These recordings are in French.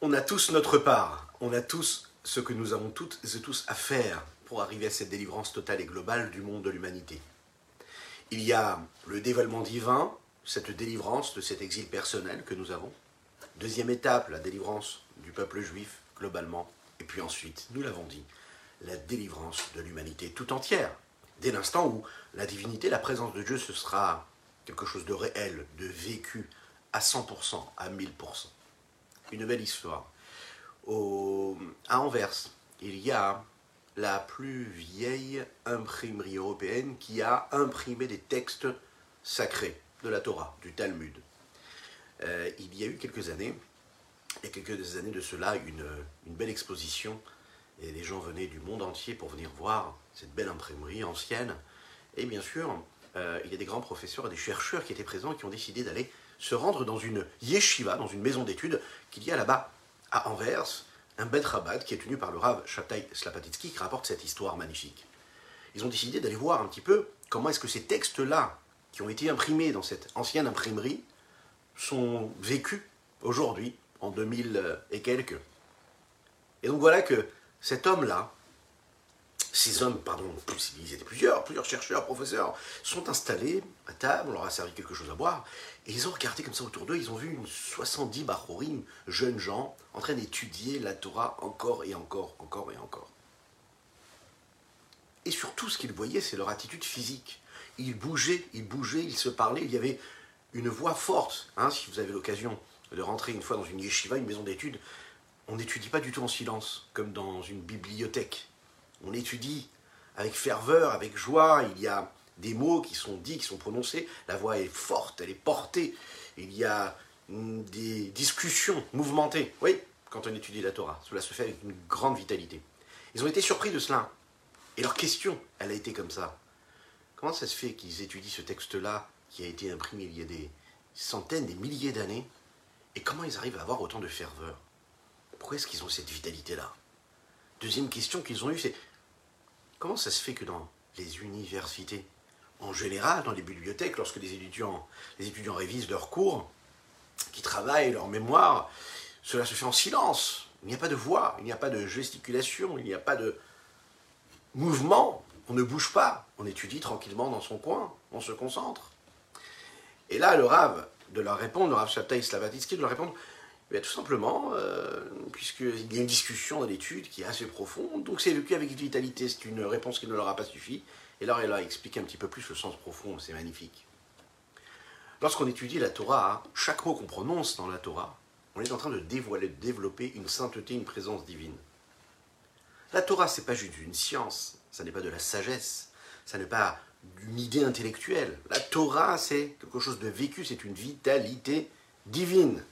On a tous notre part, on a tous ce que nous avons toutes et tous à faire pour arriver à cette délivrance totale et globale du monde de l'humanité. Il y a le dévoilement divin, cette délivrance de cet exil personnel que nous avons. Deuxième étape, la délivrance du peuple juif globalement. Et puis ensuite, nous l'avons dit, la délivrance de l'humanité tout entière. Dès l'instant où la divinité, la présence de Dieu, ce sera quelque chose de réel, de vécu à 100%, à 1000%. Une belle histoire. À Anvers, il y a la plus vieille imprimerie européenne qui a imprimé des textes sacrés de la Torah, du Talmud. Euh, il y a eu quelques années, il y a quelques années de cela, une, belle exposition et les gens venaient du monde entier pour venir voir cette belle imprimerie ancienne. Et bien sûr, euh, il y a des grands professeurs et des chercheurs qui étaient présents qui ont décidé d'aller se rendre dans une yeshiva, dans une maison d'études qu'il y a là-bas à Anvers, un Bet Rabat qui est tenu par le Rav Shabtai Slapatitsky qui rapporte cette histoire magnifique. Ils ont décidé d'aller voir un petit peu comment est-ce que ces textes-là, qui ont été imprimés dans cette ancienne imprimerie, sont vécus aujourd'hui, en 2000 et quelques. Et donc voilà que cet homme-là, ces hommes, pardon, ils étaient plusieurs, plusieurs chercheurs, professeurs, sont installés à table, on leur a servi quelque chose à boire, et ils ont regardé comme ça autour d'eux, ils ont vu une 70 bachorim, jeunes gens, en train d'étudier la Torah encore et encore, encore et encore. Et surtout, ce qu'ils voyaient, c'est leur attitude physique. Ils bougeaient, ils bougeaient, ils se parlaient, il y avait une voix forte. Hein, si vous avez l'occasion de rentrer une fois dans une yeshiva, une maison d'études, on n'étudie pas du tout en silence, comme dans une bibliothèque. On étudie avec ferveur, avec joie, il y a des mots qui sont dits, qui sont prononcés, la voix est forte, elle est portée, il y a des discussions mouvementées. Oui, quand on étudie la Torah, cela se fait avec une grande vitalité. Ils ont été surpris de cela. Et leur question, elle a été comme ça. Comment ça se fait qu'ils étudient ce texte-là, qui a été imprimé il y a des centaines, des milliers d'années, et comment ils arrivent à avoir autant de ferveur? Pourquoi est-ce qu'ils ont cette vitalité-là? Deuxième question qu'ils ont eue, c'est comment ça se fait que dans les universités, en général, dans les bibliothèques, lorsque les étudiants, révisent leurs cours, qui travaillent leur mémoire, cela se fait en silence. Il n'y a pas de voix, il n'y a pas de gesticulation, il n'y a pas de mouvement. On ne bouge pas, on étudie tranquillement dans son coin, on se concentre. Et là, le Rav de leur répondre, le Rav Shabtai Slavatitsky de leur répondre, eh tout simplement, euh, puisqu'il y a une discussion dans l'étude qui est assez profonde, donc c'est vécu avec vitalité, c'est une réponse qui ne leur a pas suffi. Et là, elle a expliqué un petit peu plus le sens profond, c'est magnifique. Lorsqu'on étudie la Torah, chaque mot qu'on prononce dans la Torah, on est en train de dévoiler, de développer une sainteté, une présence divine. La Torah, c'est pas juste une science, ça n'est pas de la sagesse, ça n'est pas d'une idée intellectuelle. La Torah, c'est quelque chose de vécu, c'est une vitalité divine.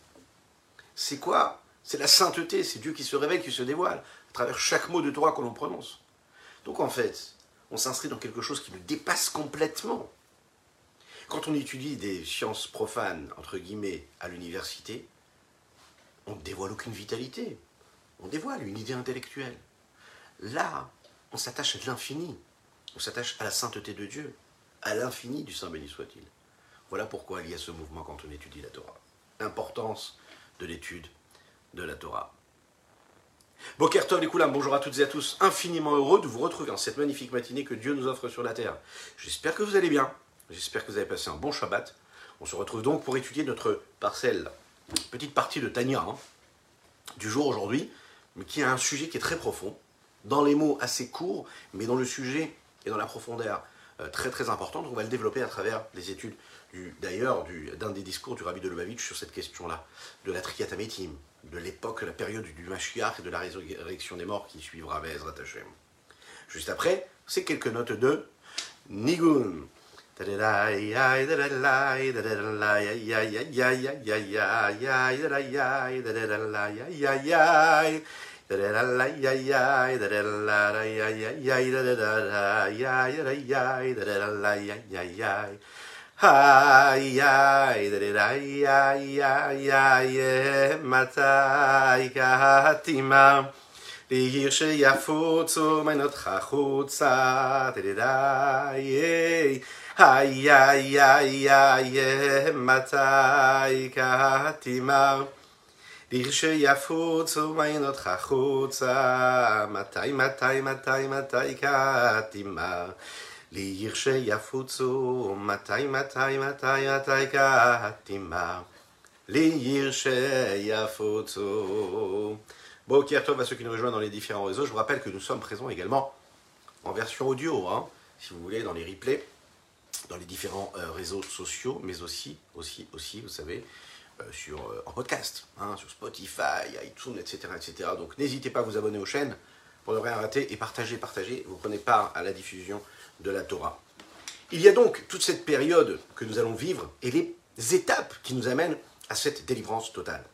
C'est quoi? C'est la sainteté, c'est Dieu qui se révèle, qui se dévoile, à travers chaque mot de Torah que l'on prononce. Donc en fait, on s'inscrit dans quelque chose qui nous dépasse complètement. Quand on étudie des sciences profanes, entre guillemets, à l'université, on ne dévoile aucune vitalité. On dévoile une idée intellectuelle. Là, on s'attache à l'infini. On s'attache à la sainteté de Dieu, à l'infini du Saint béni soit-il. Voilà pourquoi il y a ce mouvement quand on étudie la Torah. L'importance de l'étude de la Torah. Bokertov les Koulam, bonjour à toutes et à tous. Infiniment heureux de vous retrouver en cette magnifique matinée que Dieu nous offre sur la terre. J'espère que vous allez bien. J'espère que vous avez passé un bon Shabbat. On se retrouve donc pour étudier notre parcelle, petite partie de Tania hein, du jour aujourd'hui, mais qui a un sujet qui est très profond, dans les mots assez courts, mais dans le sujet et dans la profondeur euh, très très importante. On va le développer à travers les études d'ailleurs d'un des discours du Rabbi de Lubavitch sur cette question-là, de la triatamétime, de l'époque, la période du Mashiach et de la résurrection des morts qui suivra Bezrat Hashem. Juste après, c'est quelques notes de Nigun. Ay, ay, ay, ay, ay, ay, מתי קהתימה לעיר שיפוצו מנותך חוצה, תדעי, איי, איי, איי, איי, מתי קהתימה שיפוצו מעיינות החוצה, מתי, מתי, מתי, מתי קטימה. לעיר שיפוצו, מתי, מתי, מתי, מתי קטימה. לעיר שיפוצו. Bon, Tov à ceux qui nous rejoignent dans les différents réseaux. Je vous rappelle que nous sommes présents également en version audio, hein, si vous voulez, dans les replays, dans les différents euh, réseaux sociaux, mais aussi, aussi, aussi, vous savez, euh, sur, euh, en podcast, hein, sur Spotify, iTunes, etc., etc. Donc n'hésitez pas à vous abonner aux chaînes pour ne rien rater et partagez, partagez. Vous prenez part à la diffusion de la Torah. Il y a donc toute cette période que nous allons vivre et les étapes qui nous amènent à cette délivrance totale.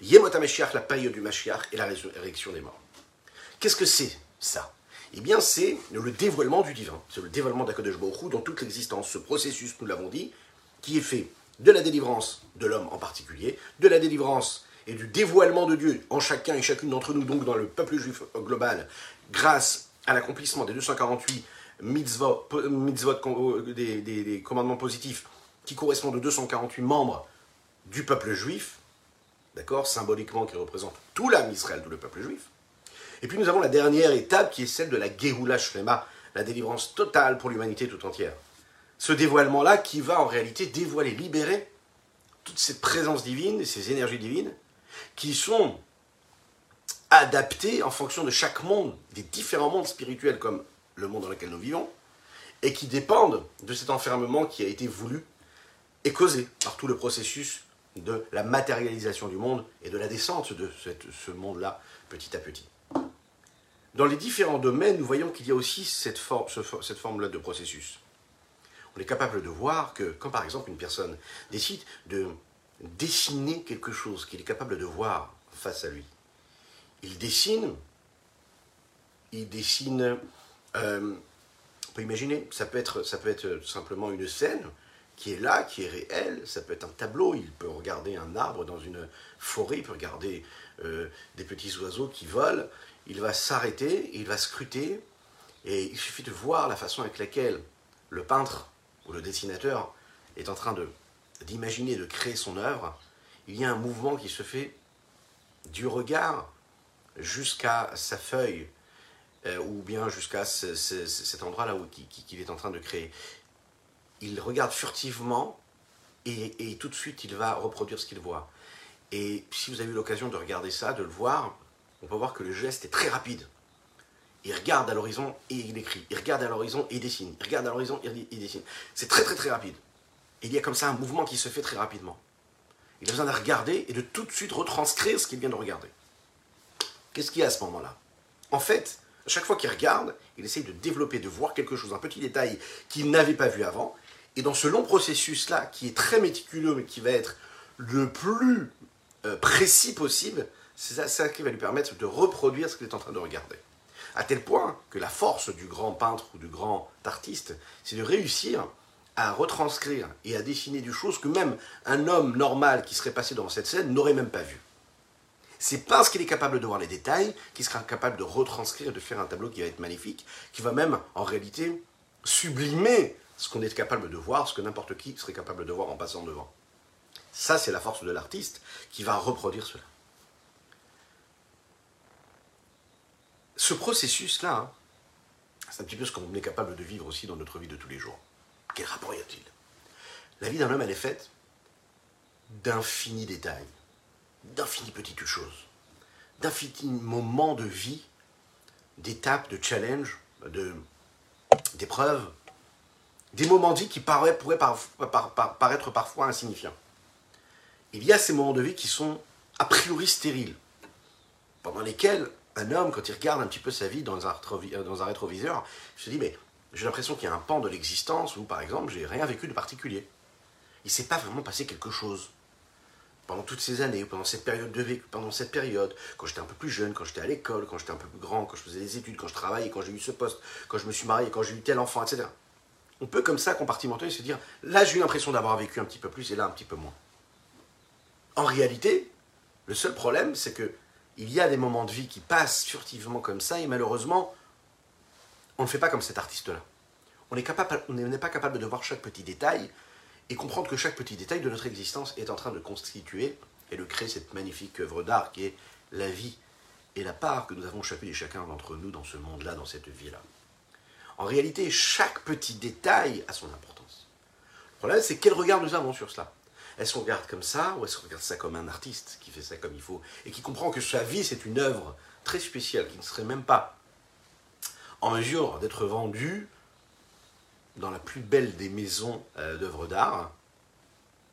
Yemot HaMashiach, la période du Mashiach et la résurrection des morts. Qu'est-ce que c'est ça? Eh bien, c'est le dévoilement du divin. C'est le dévoilement d'Akadosh Baruch dans toute l'existence. Ce processus, nous l'avons dit, qui est fait de la délivrance de l'homme en particulier, de la délivrance et du dévoilement de Dieu en chacun et chacune d'entre nous, donc dans le peuple juif global, grâce à l'accomplissement des 248 mitzvot, mitzvot des, commandements positifs qui correspondent aux 248 membres du peuple juif, d'accord, symboliquement qui représente tout l'âme d'Israël, tout le peuple juif. Et puis nous avons la dernière étape qui est celle de la Geoula Shlema, la délivrance totale pour l'humanité tout entière ce dévoilement-là qui va en réalité dévoiler, libérer toute cette présence divine, ces énergies divines, qui sont adaptées en fonction de chaque monde, des différents mondes spirituels comme le monde dans lequel nous vivons, et qui dépendent de cet enfermement qui a été voulu et causé par tout le processus de la matérialisation du monde et de la descente de ce monde-là petit à petit. Dans les différents domaines, nous voyons qu'il y a aussi cette, cette forme-là de processus on est capable de voir que quand par exemple une personne décide de dessiner quelque chose qu'il est capable de voir face à lui, il dessine, il dessine, euh, on peut imaginer, ça peut, être, ça peut être simplement une scène qui est là, qui est réelle, ça peut être un tableau, il peut regarder un arbre dans une forêt, il peut regarder euh, des petits oiseaux qui volent, il va s'arrêter, il va scruter, et il suffit de voir la façon avec laquelle le peintre où le dessinateur est en train de, d'imaginer, de créer son œuvre, il y a un mouvement qui se fait du regard jusqu'à sa feuille, euh, ou bien jusqu'à cet endroit-là qu'il est en train de créer. Il regarde furtivement et, et, tout de suite il va reproduire ce qu'il voit. Et si vous avez eu l'occasion de regarder ça, de le voir, on peut voir que le geste est très rapide il regarde à l'horizon et il écrit. Il regarde à l'horizon et il dessine. Il regarde à l'horizon et il dessine. C'est très très très rapide. Il y a comme ça un mouvement qui se fait très rapidement. Il a besoin de regarder et de tout de suite retranscrire ce qu'il vient de regarder. Qu'est-ce qu'il y a à ce moment-là? En fait, à chaque fois qu'il regarde, il essaye de développer, de voir quelque chose, un petit détail qu'il n'avait pas vu avant. Et dans ce long processus-là, qui est très méticuleux, mais qui va être le plus euh, précis possible, c'est ça qui va lui permettre de reproduire ce qu'il est en train de regarder. À tel point que la force du grand peintre ou du grand artiste, c'est de réussir à retranscrire et à dessiner des choses que même un homme normal qui serait passé dans cette scène n'aurait même pas vu. C'est parce qu'il est capable de voir les détails qu'il sera capable de retranscrire et de faire un tableau qui va être magnifique, qui va même en réalité sublimer ce qu'on est capable de voir, ce que n'importe qui serait capable de voir en passant devant. Ça, c'est la force de l'artiste qui va reproduire cela. ce processus-là, hein, c'est un petit peu ce qu'on est capable de vivre aussi dans notre vie de tous les jours. Quel rapport y a-t-il? La vie d'un homme, elle est faite d'infinis détails, d'infinies petites choses, d'infinis moments de vie, d'étapes, de challenges, d'épreuves, des moments de vie qui pourraient paraître parfois insignifiants. Il y a ces moments de vie qui sont a priori stériles, pendant lesquels un homme, quand il regarde un petit peu sa vie dans un rétroviseur, il se dit, mais j'ai l'impression qu'il y a un pan de l'existence où, par exemple, j'ai rien vécu de particulier. Il ne s'est pas vraiment passé quelque chose. Pendant toutes ces années, pendant cette période de vécu, pendant cette période, quand j'étais un peu plus jeune, quand j'étais à l'école, quand j'étais un peu plus grand, quand je faisais des études, quand je travaillais, quand j'ai eu ce poste, quand je me suis marié, quand j'ai eu tel enfant, etc. On peut comme ça compartimenter et se dire, là j'ai eu l'impression d'avoir vécu un petit peu plus et là un petit peu moins. En réalité, le seul problème, c'est que il y a des moments de vie qui passent furtivement comme ça, et malheureusement, on ne fait pas comme cet artiste-là. On n'est pas capable de voir chaque petit détail et comprendre que chaque petit détail de notre existence est en train de constituer et de créer cette magnifique œuvre d'art qui est la vie et la part que nous avons chacune et chacun d'entre nous dans ce monde-là, dans cette vie-là. En réalité, chaque petit détail a son importance. Le problème, c'est quel regard nous avons sur cela? Est-ce qu'on regarde comme ça ou est-ce qu'on regarde ça comme un artiste qui fait ça comme il faut et qui comprend que sa vie, c'est une œuvre très spéciale qui ne serait même pas en mesure d'être vendue dans la plus belle des maisons euh, d'œuvres d'art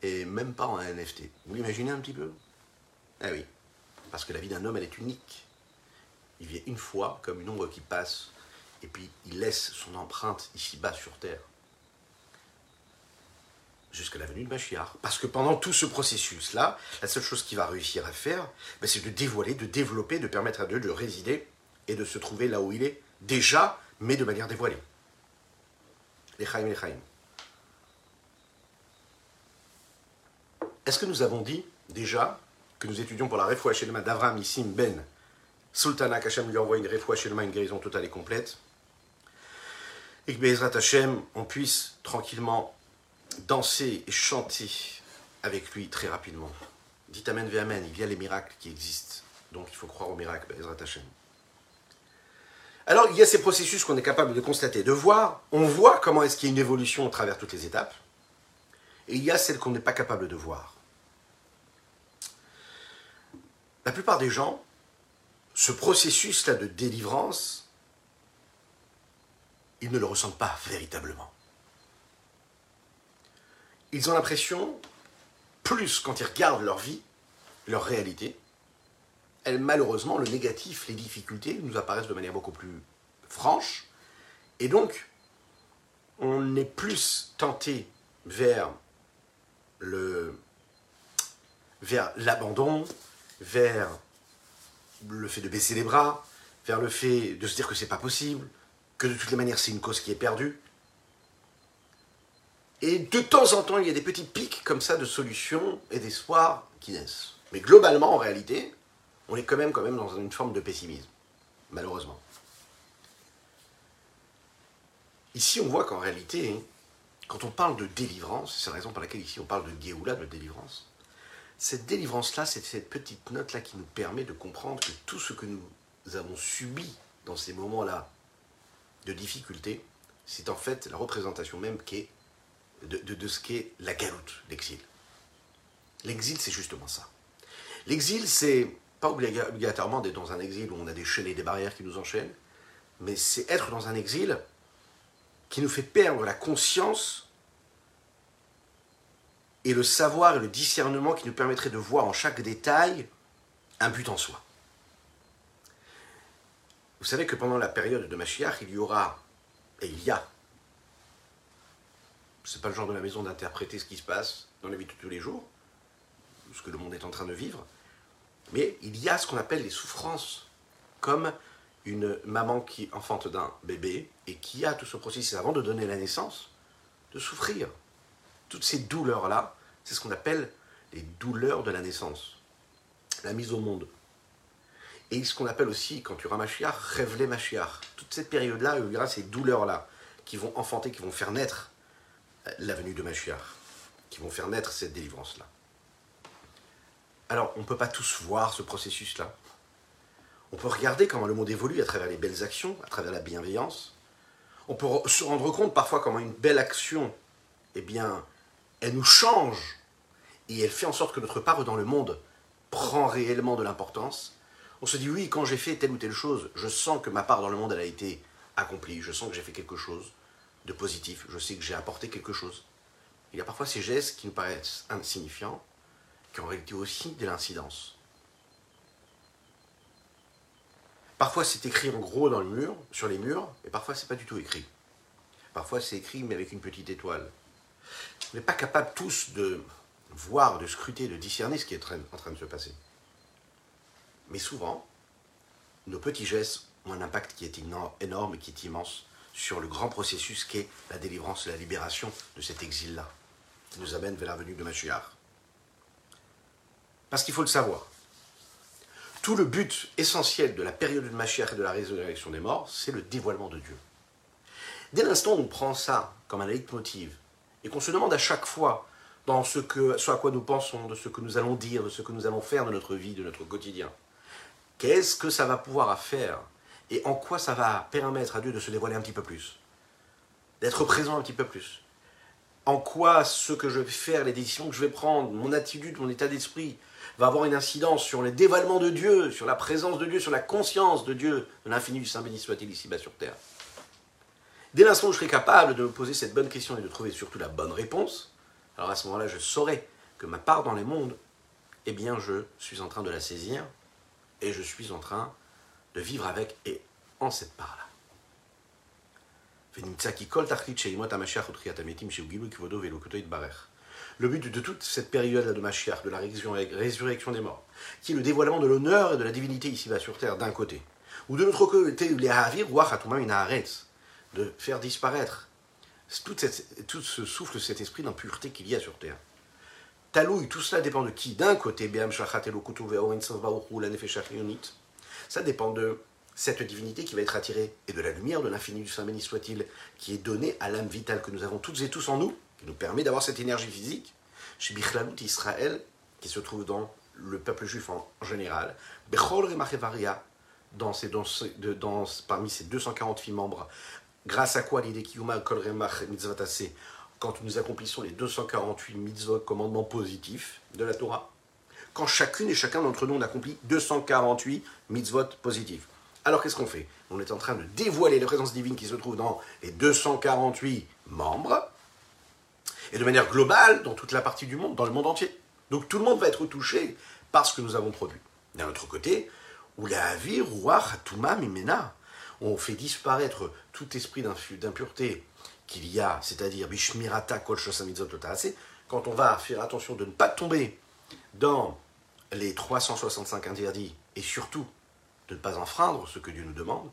et même pas en NFT. Vous l'imaginez un petit peu? Ah oui, parce que la vie d'un homme, elle est unique. Il vient une fois comme une ombre qui passe et puis il laisse son empreinte ici-bas sur Terre jusqu'à la venue de Machiar. Parce que pendant tout ce processus-là, la seule chose qu'il va réussir à faire, ben, c'est de dévoiler, de développer, de permettre à Dieu de résider et de se trouver là où il est, déjà, mais de manière dévoilée. Les Chaim les. Est-ce que nous avons dit déjà que nous étudions pour la Refoua Shelma d'Avram Issim Ben Sultana qu'Hachem lui envoie une Refoua Shelma, une guérison totale et complète et que Bezrat Hashem, on puisse tranquillement danser et chanter avec lui très rapidement. Dites Amen Amen, il y a les miracles qui existent. Donc il faut croire aux miracles, Bezrat Hashem. Alors il y a ces processus qu'on est capable de constater, de voir. On voit comment est-ce qu'il y a une évolution à travers toutes les étapes. Et il y a celles qu'on n'est pas capable de voir. La plupart des gens, ce processus-là de délivrance, ils ne le ressentent pas véritablement. Ils ont l'impression, plus quand ils regardent leur vie, leur réalité, elles, malheureusement, le négatif, les difficultés nous apparaissent de manière beaucoup plus franche. Et donc, on est plus tenté vers le vers l'abandon, vers le fait de baisser les bras, vers le fait de se dire que c'est pas possible, que de toutes les manières c'est une cause qui est perdue. Et de temps en temps, il y a des petits pics comme ça de solutions et d'espoir qui naissent. Mais globalement, en réalité, on est quand même, quand même dans une forme de pessimisme, malheureusement. Ici, on voit qu'en réalité, quand on parle de délivrance, c'est la raison pour laquelle ici on parle de Géoula, de délivrance, cette délivrance-là, c'est cette petite note-là qui nous permet de comprendre que tout ce que nous avons subi dans ces moments-là de difficulté, c'est en fait la représentation même de, de, ce qu'est la galoute, l'exil. L'exil, c'est justement ça. L'exil, c'est pas obligatoirement d'être dans un exil où on a des chaînes et des barrières qui nous enchaînent, mais c'est être dans un exil qui nous fait perdre la conscience et le savoir et le discernement qui nous permettrait de voir en chaque détail un but en soi. Vous savez que pendant la période de Mashiach, il y aura, et il y a, c'est pas le genre de la maison d'interpréter ce qui se passe dans la vie de tous les jours, ce que le monde est en train de vivre, mais il y a ce qu'on appelle les souffrances, comme une maman qui enfante d'un bébé et qui a tout ce processus avant de donner la naissance, de souffrir. Toutes ces douleurs-là, c'est ce qu'on appelle les douleurs de la naissance, la mise au monde. Et ce qu'on appelle aussi, quand tu auras Mashiach, révéler Mashiach. Toute cette période-là, il y aura ces douleurs-là qui vont enfanter, qui vont faire naître la venue de Mashiach, qui vont faire naître cette délivrance-là. Alors, on ne peut pas tous voir ce processus-là. On peut regarder comment le monde évolue à travers les belles actions, à travers la bienveillance. On peut se rendre compte parfois comment une belle action, eh bien, elle nous change et elle fait en sorte que notre part dans le monde prend réellement de l'importance. On se dit oui, quand j'ai fait telle ou telle chose, je sens que ma part dans le monde elle a été accomplie, je sens que j'ai fait quelque chose de positif, je sais que j'ai apporté quelque chose. Il y a parfois ces gestes qui nous paraissent insignifiants, qui ont réalité aussi de l'incidence. Parfois c'est écrit en gros dans le mur, sur les murs, et parfois c'est pas du tout écrit. Parfois c'est écrit mais avec une petite étoile. On n'est pas capable tous de voir, de scruter, de discerner ce qui est en train de se passer. Mais souvent, nos petits gestes ont un impact qui est énorme et qui est immense sur le grand processus qu'est la délivrance et la libération de cet exil-là, qui nous amène vers la venue de Mashiach. Parce qu'il faut le savoir. Tout le but essentiel de la période de Mashiach et de la résurrection des morts, c'est le dévoilement de Dieu. Dès l'instant où on prend ça comme un leitmotiv, et qu'on se demande à chaque fois dans ce, que, ce à quoi nous pensons, de ce que nous allons dire, de ce que nous allons faire de notre vie, de notre quotidien. Qu'est-ce que ça va pouvoir faire et en quoi ça va permettre à Dieu de se dévoiler un petit peu plus, d'être présent un petit peu plus. En quoi ce que je vais faire, les décisions que je vais prendre, mon attitude, mon état d'esprit, va avoir une incidence sur le dévoilement de Dieu, sur la présence de Dieu, sur la conscience de Dieu, de l'infini du Saint béni soit-il ici-bas sur terre. Dès l'instant où je serai capable de me poser cette bonne question et de trouver surtout la bonne réponse, alors à ce moment-là, je saurai que ma part dans les mondes, eh bien, je suis en train de la saisir et je suis en train de vivre avec et en cette part-là. Le but de toute cette période de Mashiach, de la résurrection des morts, qui est le dévoilement de l'honneur et de la divinité ici-bas sur terre, d'un côté, ou de l'autre côté, de faire disparaître tout, tout ce souffle, cet esprit d'impureté qu'il y a sur terre. Talouille, tout cela dépend de qui? D'un côté, ça dépend de cette divinité qui va être attirée et de la lumière de l'infini du Saint béni soit-il, qui est donnée à l'âme vitale que nous avons toutes et tous en nous, qui nous permet d'avoir cette énergie physique, chez Bichlalut Israël, qui se trouve dans le peuple juif en général, Bechol dans dans, parmi ses 248 membres, grâce à quoi l'idée Kiyuma Kol Remach Mitzvatase, quand nous accomplissons les 248 mitzvot, commandements positifs de la Torah, quand chacune et chacun d'entre nous on accomplit 248 mitzvot positifs. Alors qu'est-ce qu'on fait? On est en train de dévoiler la présence divine qui se trouve dans les 248 membres, et de manière globale dans toute la partie du monde, dans le monde entier. Donc tout le monde va être touché par ce que nous avons produit. D'un autre côté, on fait disparaître tout esprit d'impureté qu'il y a, c'est-à-dire Bishmirata quand on va faire attention de ne pas tomber dans les 365 interdits et surtout de ne pas enfreindre ce que Dieu nous demande,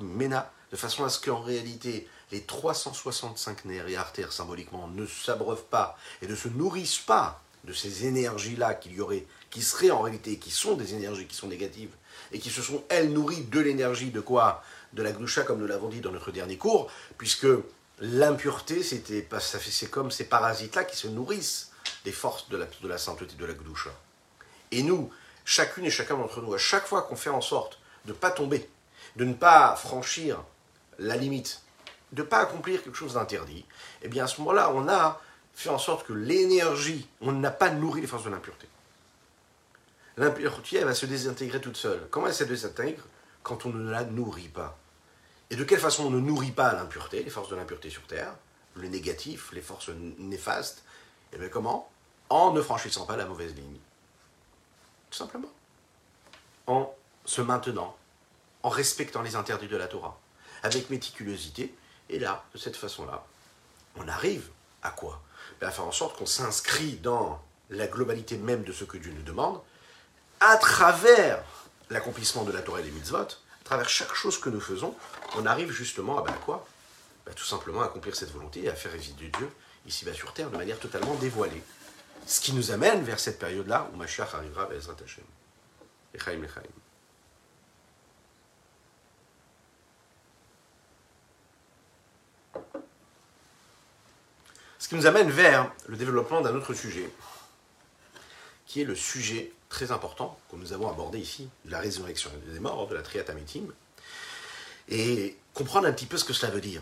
Mena, de façon à ce qu'en réalité les 365 nerfs et artères symboliquement ne s'abreuvent pas et ne se nourrissent pas de ces énergies-là qu'il y aurait, qui seraient en réalité, qui sont des énergies qui sont négatives, et qui se sont, elles, nourries de l'énergie de quoi? De la gloucha, comme nous l'avons dit dans notre dernier cours, puisque l'impureté, c'est comme ces parasites-là qui se nourrissent des forces de la, de la sainteté de la gloucha. Et nous, chacune et chacun d'entre nous, à chaque fois qu'on fait en sorte de ne pas tomber, de ne pas franchir la limite, de ne pas accomplir quelque chose d'interdit, eh bien à ce moment-là, on a fait en sorte que l'énergie, on n'a pas nourri les forces de l'impureté. L'impureté, elle va se désintégrer toute seule. Comment elle se désintègre Quand on ne la nourrit pas? Et de quelle façon on ne nourrit pas l'impureté, les forces de l'impureté sur Terre, le négatif, les forces néfastes? Eh bien comment? En ne franchissant pas la mauvaise ligne. Tout simplement. En se maintenant, en respectant les interdits de la Torah, avec méticulosité. Et là, de cette façon-là, on arrive à quoi? Ben, À faire en sorte qu'on s'inscrit dans la globalité même de ce que Dieu nous demande, à travers l'accomplissement de la Torah et des mitzvot, à travers chaque chose que nous faisons, on arrive justement à, ben, quoi? Ben, Tout simplement à accomplir cette volonté et à faire résider Dieu ici-bas sur terre de manière totalement dévoilée. Ce qui nous amène vers cette période-là où Mashiach arrivera à Ezrat Hashem. Echaim, Echaim. Ce qui nous amène vers le développement d'un autre sujet, qui est le sujet très important que nous avons abordé ici, la résurrection des morts, de la triatamitim, et comprendre un petit peu ce que cela veut dire.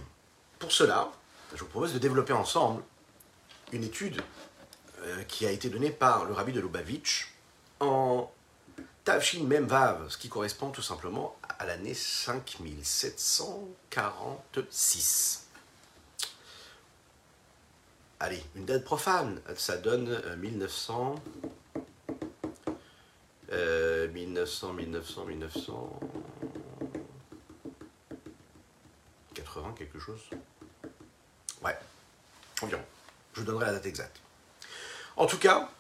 Pour cela, je vous propose de développer ensemble une étude euh, qui a été donnée par le rabbi de Lubavitch en Tavshin Memvav, ce qui correspond tout simplement à l'année 5746. Allez, une date profane, ça donne 1900, 1900, 1900, 1900, 80, quelque chose. Ouais, environ. Je vous donnerai la date exacte. En tout cas,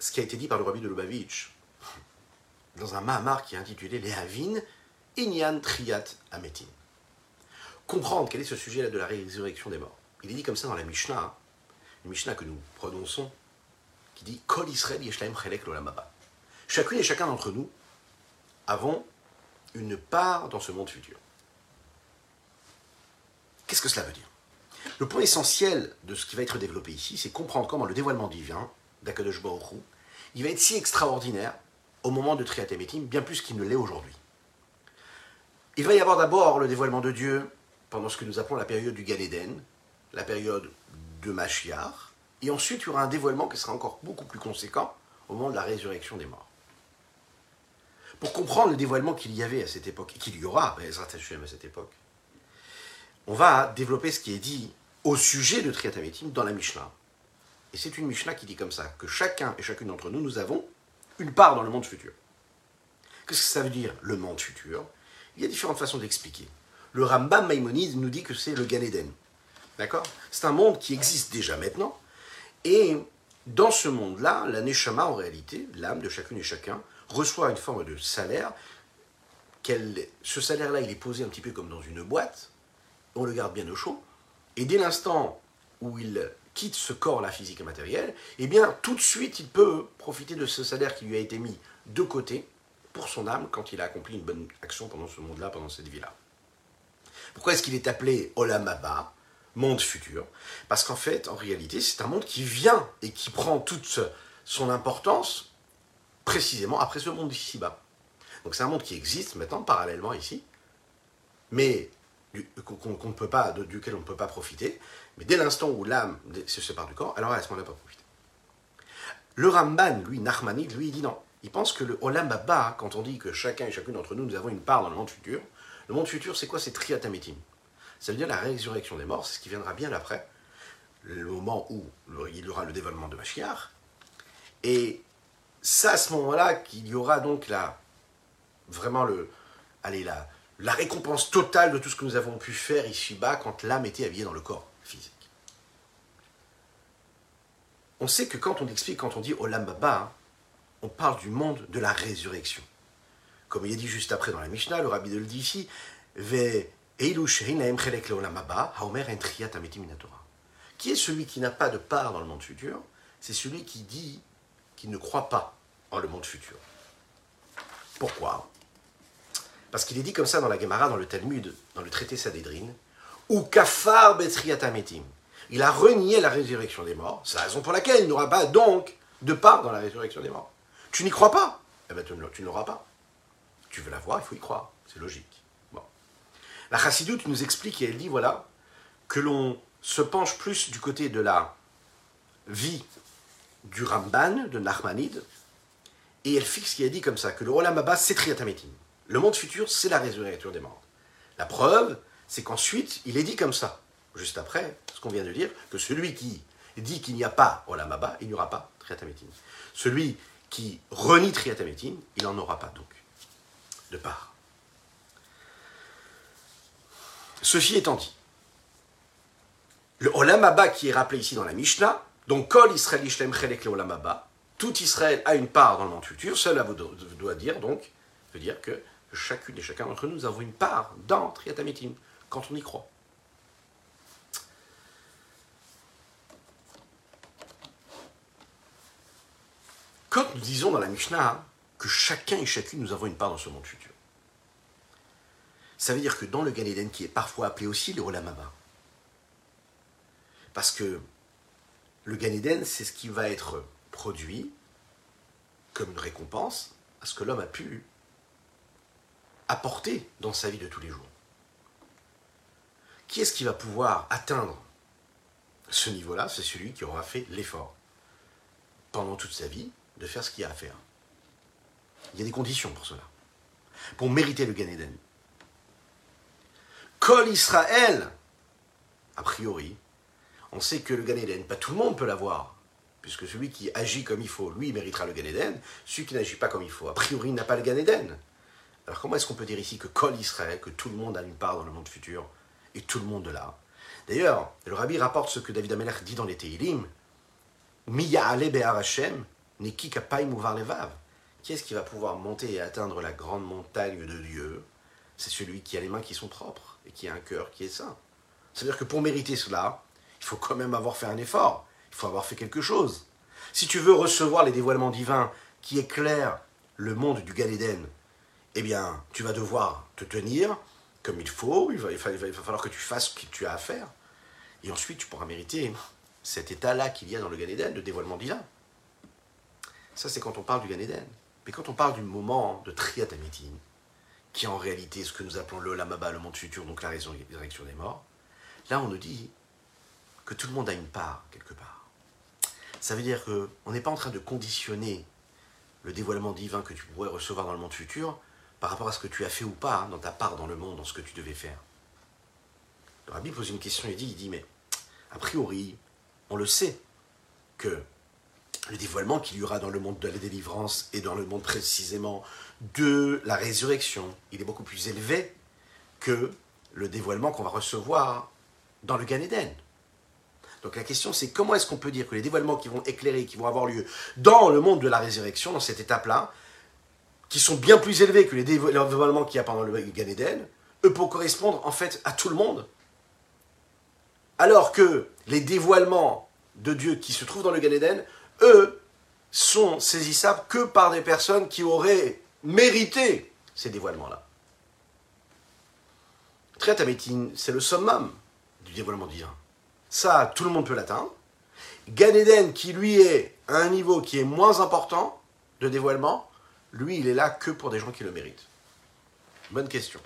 ce qui a été dit par le rabbi de Lubavitch, dans un Mahamar qui est intitulé Les Havin, Inyan Triat Ametin. Comprendre quel est ce sujet-là de la résurrection des morts. Il est dit comme ça dans la Mishnah, une Mishnah que nous prononçons, qui dit Kol Israël Yeshlaim Chelek Lolamaba. Chacune et chacun d'entre nous avons une part dans ce monde futur. Qu'est-ce que cela veut dire? Le point essentiel de ce qui va être développé ici, c'est comprendre comment le dévoilement divin d'Akadosh Baruch il va être si extraordinaire au moment de Triatametim, bien plus qu'il ne l'est aujourd'hui. Il va y avoir d'abord le dévoilement de Dieu pendant ce que nous appelons la période du Gan Eden, la période de Mashiach, et ensuite il y aura un dévoilement qui sera encore beaucoup plus conséquent au moment de la résurrection des morts. Pour comprendre le dévoilement qu'il y avait à cette époque, et qu'il y aura à cette époque, on va développer ce qui est dit au sujet de Triatametim dans la Mishnah. Et c'est une Mishnah qui dit comme ça, que chacun et chacune d'entre nous, nous avons une part dans le monde futur. Qu'est-ce que ça veut dire, le monde futur? Il y a différentes façons d'expliquer. Le Rambam Maïmonide nous dit que c'est le Gan Eden. D'accord? C'est un monde qui existe déjà maintenant. Et dans ce monde-là, la Neshama, en réalité, l'âme de chacune et chacun, reçoit une forme de salaire. Ce salaire-là, il est posé un petit peu comme dans une boîte. On le garde bien au chaud. Et dès l'instant où il quitte ce corps-là physique et matériel, eh bien, tout de suite, il peut profiter de ce salaire qui lui a été mis de côté pour son âme quand il a accompli une bonne action pendant ce monde-là, pendant cette vie-là. Pourquoi est-ce qu'il est appelé Olam Abba, monde futur Parce qu'en fait, en réalité, c'est un monde qui vient et qui prend toute son importance précisément après ce monde ici-bas. Donc c'est un monde qui existe maintenant parallèlement ici, mais qu'on ne peut pas, duquel on ne peut pas profiter. Mais dès l'instant où l'âme se sépare du corps, alors à ce moment-là, pas profiter. Le Ramban, lui, Nachmanide, lui, il dit non. Il pense que le Olam Abba, quand on dit que chacun et chacune d'entre nous, nous avons une part dans le monde futur, le monde futur, c'est quoi? C'est Triatametim. Ça veut dire la résurrection des morts, c'est ce qui viendra bien après, le moment où il y aura le dévoilement de Mashiach. Et c'est à ce moment-là qu'il y aura donc la, vraiment le, allez, la, la récompense totale de tout ce que nous avons pu faire ici-bas quand l'âme était habillée dans le corps physique. On sait que quand on explique, quand on dit Olam Baba, on parle du monde de la résurrection. Comme il est dit juste après dans la Mishnah, le rabbi de le dit ici, qui est celui qui n'a pas de part dans le monde futur C'est celui qui dit qu'il ne croit pas en le monde futur. Pourquoi? Parce qu'il est dit comme ça dans la Gemara, dans le Talmud, dans le traité Sadédrine, ou kafar betriatametim. Il a renié la résurrection des morts. C'est la raison pour laquelle il n'aura pas donc de part dans la résurrection des morts. Tu n'y crois pas? Eh bien, tu ne l'auras pas. Tu veux la voir, il faut y croire. C'est logique. La Chassidoute nous explique et elle dit voilà, que l'on se penche plus du côté de la vie du Ramban, de Nachmanide, et elle fixe qui a dit comme ça que le Abba, c'est Triatametim. Le monde futur, c'est la résurrection des morts. La preuve, c'est qu'ensuite, il est dit comme ça, juste après ce qu'on vient de dire, que celui qui dit qu'il n'y a pas Rolam Abba, il n'y aura pas Triatametim. Celui qui renie Triatametim, il n'en aura pas donc de part. Ceci étant dit, le Olam Abba qui est rappelé ici dans la Mishnah, donc Kol Israël Ishlem Chelek le Olam tout Israël a une part dans le monde futur, cela doit dire donc, veut dire que chacune et chacun d'entre nous, avons une part dans Triatametim, quand on y croit. Quand nous disons dans la Mishnah que chacun et chacune nous avons une part dans ce monde futur, ça veut dire que dans le Gan Eden, qui est parfois appelé aussi le Olamaba, parce que le Gan Eden, c'est ce qui va être produit comme une récompense à ce que l'homme a pu apporter dans sa vie de tous les jours. Qui est-ce qui va pouvoir atteindre ce niveau-là? C'est celui qui aura fait l'effort pendant toute sa vie de faire ce qu'il y a à faire. Il y a des conditions pour cela. Pour mériter le Gan Eden. Kol Israël, a priori, on sait que le Gan Eden, pas tout le monde peut l'avoir puisque celui qui agit comme il faut, lui, méritera le Gan Eden, celui qui n'agit pas comme il faut, a priori, n'a pas le Gan Eden. Alors comment est-ce qu'on peut dire ici que Kol Israël, que tout le monde a une part dans le monde futur, et tout le monde de là D'ailleurs, le rabbi rapporte ce que David Amelach dit dans les Teilim, Miya ale Hashem, neki mouvar levav. Qui est-ce qui va pouvoir monter et atteindre la grande montagne de Dieu? C'est celui qui a les mains qui sont propres et qui a un cœur qui est saint. C'est-à-dire que pour mériter cela, il faut quand même avoir fait un effort il faut avoir fait quelque chose. Si tu veux recevoir les dévoilements divins qui éclairent le monde du Galéden, eh bien, tu vas devoir te tenir comme il faut, il va, falloir que tu fasses ce que tu as à faire. Et ensuite, tu pourras mériter cet état-là qu'il y a dans le Gan Eden de dévoilement divin. Ça, c'est quand on parle du Gan Eden. Mais quand on parle du moment de Triatamétine, qui est en réalité ce que nous appelons le Lamaba, le monde futur, donc la résurrection des morts, là, on nous dit que tout le monde a une part, quelque part. Ça veut dire qu'on n'est pas en train de conditionner le dévoilement divin que tu pourrais recevoir dans le monde futur par rapport à ce que tu as fait ou pas dans ta part dans le monde, dans ce que tu devais faire. Le rabbi pose une question et dit, il dit, mais a priori, on le sait que le dévoilement qu'il y aura dans le monde de la délivrance et dans le monde précisément de la résurrection, il est beaucoup plus élevé que le dévoilement qu'on va recevoir dans le Gan Eden. Donc la question c'est comment est-ce qu'on peut dire que les dévoilements qui vont éclairer, qui vont avoir lieu dans le monde de la résurrection, dans cette étape-là, qui sont bien plus élevés que les dévoilements qu'il y a pendant le Gan Eden, eux pour correspondre en fait à tout le monde, alors que les dévoilements de Dieu qui se trouvent dans le Gan Eden, eux, sont saisissables que par des personnes qui auraient mérité ces dévoilements-là. Triatamétine, c'est le summum du dévoilement divin. Ça, tout le monde peut l'atteindre. Gan Eden, qui lui est à un niveau qui est moins important de dévoilement, lui, il est là que pour des gens qui le méritent. Bonne question.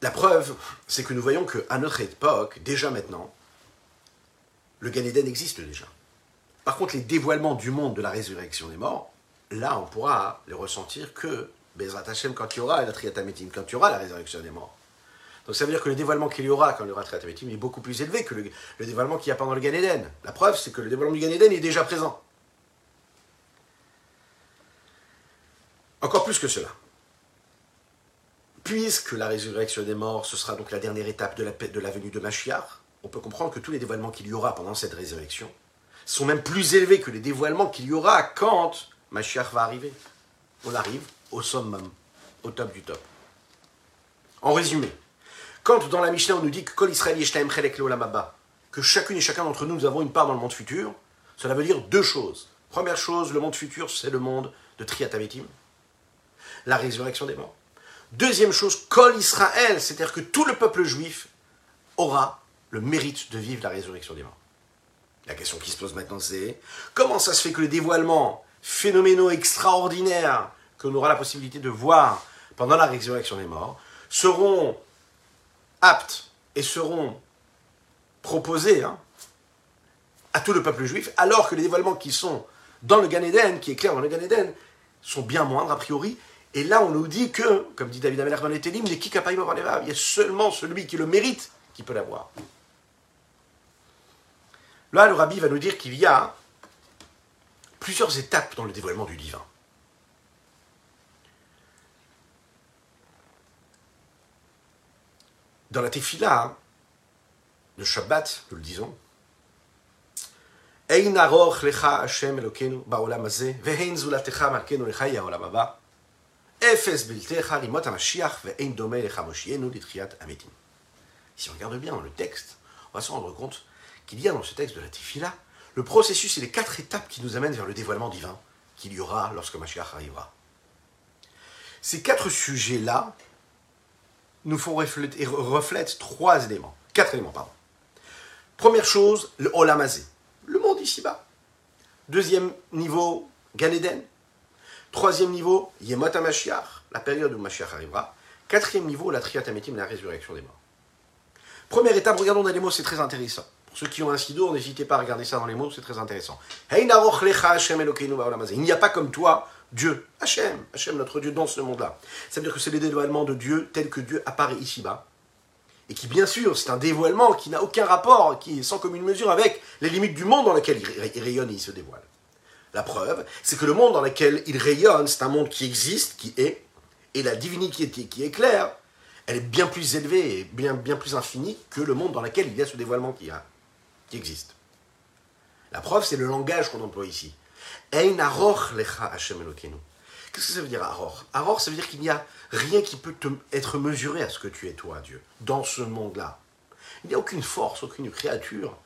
La preuve, c'est que nous voyons qu'à notre époque, déjà maintenant, le Gan Eden existe déjà. Par contre, les dévoilements du monde de la résurrection des morts, là, on pourra les ressentir que Bezrat Hashem quand il y aura la Triatamétim, quand il y aura la résurrection des morts. Donc ça veut dire que le dévoilement qu'il y aura quand il y aura Triatamétim est beaucoup plus élevé que le, dévoilement qu'il y a pendant le Gan Eden. La preuve, c'est que le dévoilement du Gan Eden est déjà présent. Encore plus que cela puisque la résurrection des morts, ce sera donc la dernière étape de la, venue de Mashiach, on peut comprendre que tous les dévoilements qu'il y aura pendant cette résurrection sont même plus élevés que les dévoilements qu'il y aura quand Mashiach va arriver. On arrive au summum, au top du top. En résumé, quand dans la Mishnah on nous dit que Kol Israël que chacune et chacun d'entre nous, nous avons une part dans le monde futur, cela veut dire deux choses. Première chose, le monde futur, c'est le monde de Triatavetim, la résurrection des morts. Deuxième chose, Kol Israël, c'est-à-dire que tout le peuple juif aura le mérite de vivre la résurrection des morts. La question qui se pose maintenant, c'est comment ça se fait que les dévoilements phénoménaux extraordinaires que l'on aura la possibilité de voir pendant la résurrection des morts seront aptes et seront proposés hein, à tout le peuple juif, alors que les dévoilements qui sont dans le Gan Eden, qui clair dans le Gan Eden, sont bien moindres a priori, et là, on nous dit que, comme dit David Amelach dans les Télim, il y a seulement celui qui le mérite qui peut l'avoir. Là, le rabbi va nous dire qu'il y a plusieurs étapes dans le dévoilement du divin. Dans la Tefila, le Shabbat, nous le disons. Si on regarde bien dans le texte, on va se rendre compte qu'il y a dans ce texte de la Tifila le processus et les quatre étapes qui nous amènent vers le dévoilement divin qu'il y aura lorsque Mashiach arrivera. Ces quatre sujets-là nous font refléter, reflètent trois éléments, quatre éléments, pardon. Première chose, le Olamazé, le monde ici-bas. Deuxième niveau, Gan Eden. Troisième niveau, Yemot HaMashiach, la période où Mashiach arrivera. Quatrième niveau, la Triat la résurrection des morts. Première étape, regardons dans les mots, c'est très intéressant. Pour ceux qui ont un sido, n'hésitez pas à regarder ça dans les mots, c'est très intéressant. Il n'y a pas comme toi Dieu, Hachem, Hachem notre Dieu dans ce monde-là. Ça veut dire que c'est le dévoilement de Dieu tel que Dieu apparaît ici-bas. Et qui, bien sûr, c'est un dévoilement qui n'a aucun rapport, qui est sans commune mesure avec les limites du monde dans lequel il rayonne et il se dévoile. La preuve, c'est que le monde dans lequel il rayonne, c'est un monde qui existe, qui est, et la divinité qui est claire, elle est bien plus élevée et bien, plus infinie que le monde dans lequel il y a ce dévoilement qui, qui existe. La preuve, c'est le langage qu'on emploie ici. lecha Hashem Qu'est-ce que ça veut dire aror Aror, ça veut dire qu'il n'y a rien qui peut être mesuré à ce que tu es toi, Dieu, dans ce monde-là. Il n'y a aucune force, aucune créature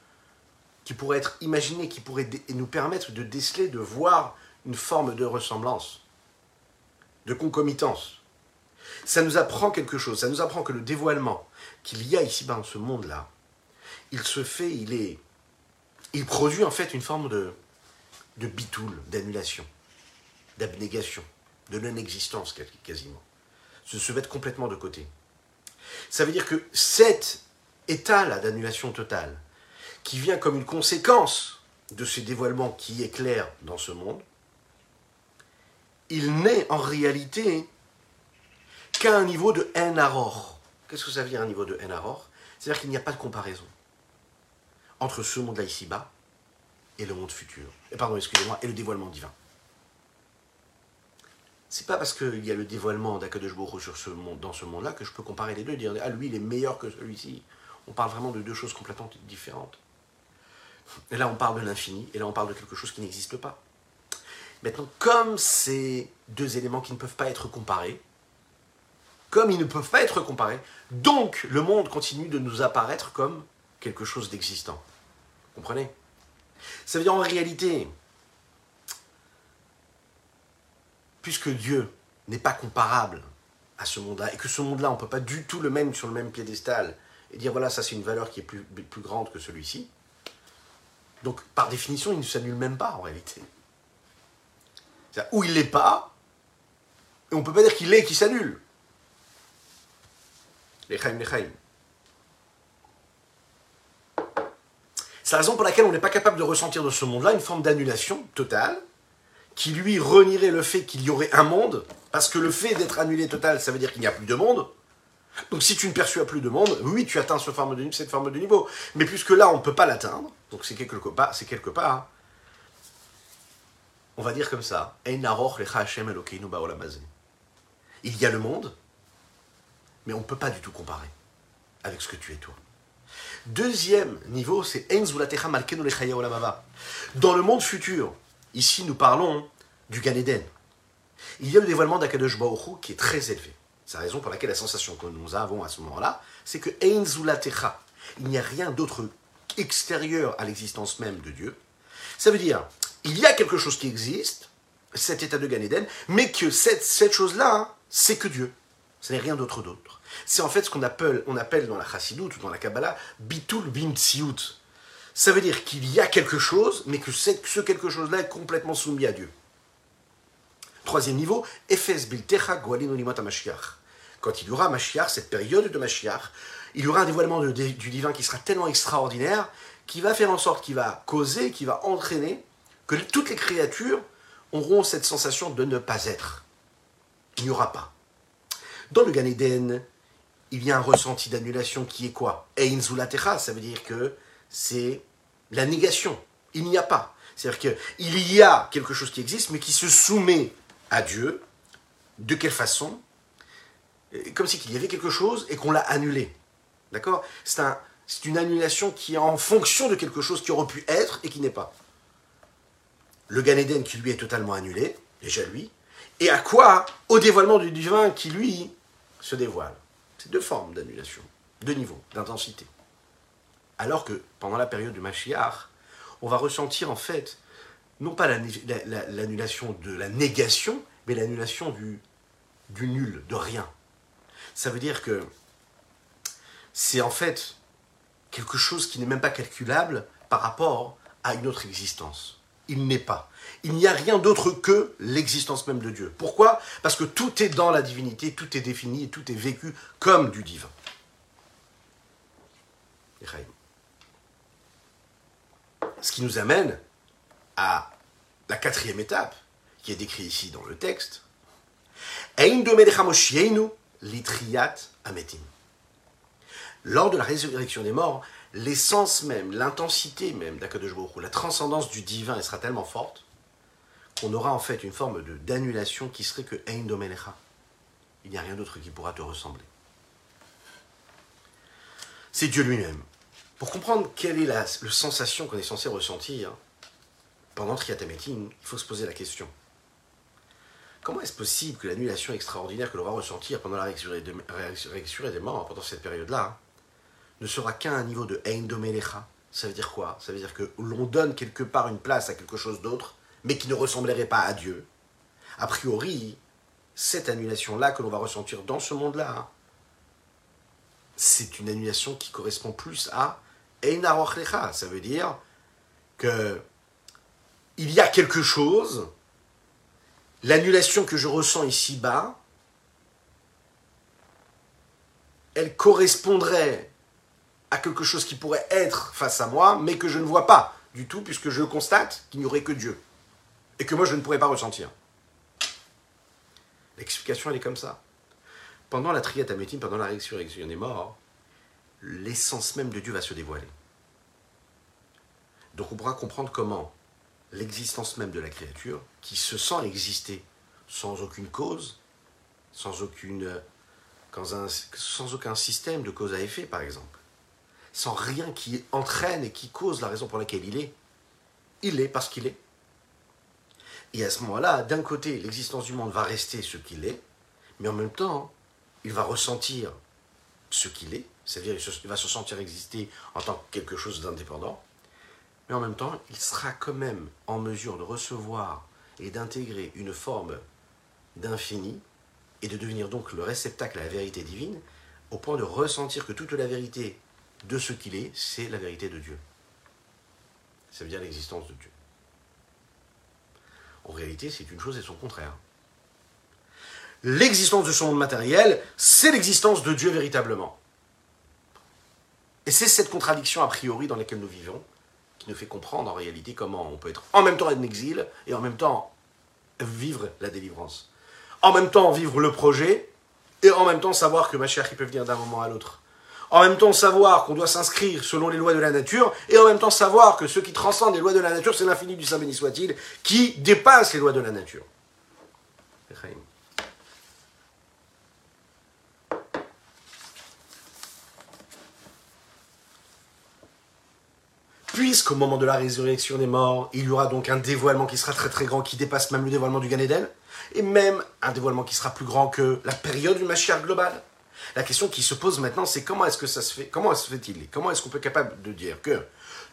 qui pourrait être imaginée, qui pourrait nous permettre de déceler, de voir une forme de ressemblance, de concomitance. Ça nous apprend quelque chose, ça nous apprend que le dévoilement qu'il y a ici-bas dans ce monde-là, il se fait, il est. Il produit en fait une forme de, de bitoul, d'annulation, d'abnégation, de non-existence quasiment. Se, se mettre complètement de côté. Ça veut dire que cet état-là d'annulation totale, qui vient comme une conséquence de ce dévoilement qui éclaire dans ce monde, il n'est en réalité qu'à un niveau de Enaror. Qu'est-ce que ça veut dire un niveau de Enaror C'est-à-dire qu'il n'y a pas de comparaison entre ce monde-là ici-bas et le monde futur. Et pardon, excusez-moi, et le dévoilement divin. C'est pas parce qu'il y a le dévoilement d'Akadosh sur ce monde, dans ce monde-là que je peux comparer les deux et dire ah lui il est meilleur que celui-ci. On parle vraiment de deux choses complètement différentes. Et là on parle de l'infini et là on parle de quelque chose qui n'existe pas. Maintenant, comme ces deux éléments qui ne peuvent pas être comparés, comme ils ne peuvent pas être comparés, donc le monde continue de nous apparaître comme quelque chose d'existant. Comprenez? Ça veut dire en réalité, puisque Dieu n'est pas comparable à ce monde-là, et que ce monde-là, on ne peut pas du tout le mettre sur le même piédestal, et dire voilà, ça c'est une valeur qui est plus grande que celui-ci, donc par définition, il ne s'annule même pas en réalité. Ou il l'est pas, et on ne peut pas dire qu'il l'est et qu'il s'annule. Les chaim, les C'est la raison pour laquelle on n'est pas capable de ressentir de ce monde-là une forme d'annulation totale, qui lui renierait le fait qu'il y aurait un monde, parce que le fait d'être annulé total, ça veut dire qu'il n'y a plus de monde. Donc si tu ne perçois plus de monde, oui, tu atteins cette forme de, niveau. Mais puisque là, on ne peut pas l'atteindre, donc c'est quelque part, part, on va dire comme ça, il y a le monde, mais on ne peut pas du tout comparer avec ce que tu es toi. Deuxième niveau, c'est Dans le monde futur, ici nous parlons du Gan Eden. Il y a le dévoilement d'Akadosh Baruch qui est très élevé. C'est la raison pour laquelle la sensation que nous avons à ce moment-là, c'est que il n'y a rien d'autre extérieur à l'existence même de Dieu. Ça veut dire, il y a quelque chose qui existe, cet état de Gan Eden, mais que cette, cette chose-là, hein, c'est que Dieu. Ce n'est rien d'autre d'autre. C'est en fait ce qu'on appelle, on appelle dans la Chassidut ou dans la Kabbalah Bitul Bimtsiut. Ça veut dire qu'il y a quelque chose, mais que ce quelque chose-là est complètement soumis à Dieu. Troisième niveau, Efes Biltecha Mashiach. Quand il y aura Mashiach, cette période de Mashiach, il y aura un dévoilement du divin qui sera tellement extraordinaire, qui va faire en sorte, qui va causer, qui va entraîner, que toutes les créatures auront cette sensation de ne pas être. Il n'y aura pas. Dans le Gan Eden, il y a un ressenti d'annulation qui est quoi? Ein ça veut dire que c'est la négation. Il n'y a pas. C'est-à-dire qu'il y a quelque chose qui existe, mais qui se soumet à Dieu. De quelle façon? Comme si qu'il y avait quelque chose et qu'on l'a annulé. D'accord? C'est un, une annulation qui est en fonction de quelque chose qui aurait pu être et qui n'est pas. Le Gan Eden qui lui est totalement annulé, déjà lui, et à quoi Au dévoilement du divin qui lui se dévoile. C'est deux formes d'annulation, deux niveaux d'intensité. Alors que pendant la période du Mashiach, on va ressentir en fait, non pas l'annulation de la négation, mais l'annulation du nul, de rien. Ça veut dire que c'est en fait quelque chose qui n'est même pas calculable par rapport à une autre existence. Il n'est pas il n'y a rien d'autre que l'existence même de Dieu. Pourquoi? Parce que tout est dans la divinité, tout est défini et tout est vécu comme du divin. Ce qui nous amène à la quatrième étape, qui est décrite ici dans le texte. Lors de la résurrection des morts, l'essence même, l'intensité même d'Akadosh la transcendance du divin, sera tellement forte on aura en fait une forme d'annulation qui serait que Ein Domelecha. Il n'y a rien d'autre qui pourra te ressembler. C'est Dieu lui-même. Pour comprendre quelle est la, sensation qu'on est censé ressentir pendant Triatametin, il faut se poser la question. Comment est-ce possible que l'annulation extraordinaire que l'on va ressentir pendant la résurrection des morts, pendant cette période-là, ne sera qu'à un niveau de Ein Domelecha. Ça veut dire quoi? Ça veut dire que l'on donne quelque part une place à quelque chose d'autre, mais qui ne ressemblerait pas à Dieu. A priori, cette annulation-là que l'on va ressentir dans ce monde-là, c'est une annulation qui correspond plus à Ein Ça veut dire que il y a quelque chose, l'annulation que je ressens ici-bas, elle correspondrait à quelque chose qui pourrait être face à moi, mais que je ne vois pas du tout, puisque je constate qu'il n'y aurait que Dieu, et que moi je ne pourrais pas ressentir. L'explication, elle est comme ça. Pendant la triette amétine, pendant la résurrection des morts, l'essence même de Dieu va se dévoiler. Donc on pourra comprendre comment l'existence même de la créature, qui se sent exister sans aucune cause, sans, aucun système de cause à effet, par exemple, sans rien qui entraîne et qui cause la raison pour laquelle il est, il est parce qu'il est. Et à ce moment-là, d'un côté, l'existence du monde va rester ce qu'il est, mais en même temps, il va ressentir ce qu'il est, c'est-à-dire il va se sentir exister en tant que quelque chose d'indépendant, mais en même temps, il sera quand même en mesure de recevoir et d'intégrer une forme d'infini et de devenir donc le réceptacle à la vérité divine, au point de ressentir que toute la vérité de ce qu'il est, c'est la vérité de Dieu. Ça veut dire l'existence de Dieu. En réalité, c'est une chose et son contraire. L'existence de ce monde matériel, c'est l'existence de Dieu véritablement. Et c'est cette contradiction a priori dans laquelle nous vivons qui nous fait comprendre en réalité comment on peut être en même temps en exil et en même temps vivre la délivrance. En même temps vivre le projet et en même temps savoir que ma chère qui peut venir d'un moment à l'autre. En même temps savoir qu'on doit s'inscrire selon les lois de la nature et en même temps savoir que ce qui transcende les lois de la nature, c'est l'infini du Saint béni soit-il, qui dépasse les lois de la nature. Puisqu'au moment de la résurrection des morts, il y aura donc un dévoilement qui sera très très grand, qui dépasse même le dévoilement du Gan et même un dévoilement qui sera plus grand que la période du Mashiach global. La question qui se pose maintenant, c'est comment est-ce que ça se fait Comment se fait-il Comment est-ce qu'on peut être capable de dire que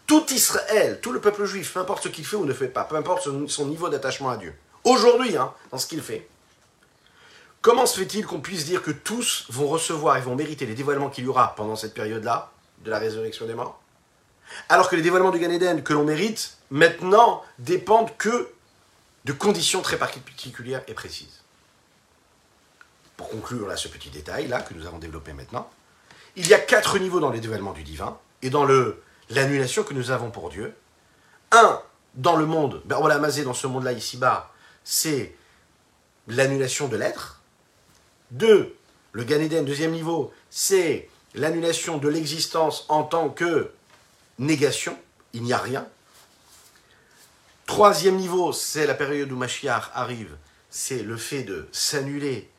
tout Israël, tout le peuple juif, peu importe ce qu'il fait ou ne fait pas, peu importe son, niveau d'attachement à Dieu, aujourd'hui, hein, dans ce qu'il fait, comment se fait-il qu'on puisse dire que tous vont recevoir et vont mériter les dévoilements qu'il y aura pendant cette période-là, de la résurrection des morts? Alors que les dévoilements du Gan que l'on mérite, maintenant, dépendent que de conditions très particulières et précises. Pour conclure là, ce petit détail-là que nous avons développé maintenant, il y a quatre niveaux dans les dévoilements du divin et dans l'annulation que nous avons pour Dieu. Un, dans le monde, ben, Mazé, dans ce monde-là, ici-bas, c'est l'annulation de l'être. Deux, le Gan deuxième niveau, c'est l'annulation de l'existence en tant que négation, il n'y a rien. Troisième niveau, c'est la période où Mashiach arrive, c'est le fait de s'annuler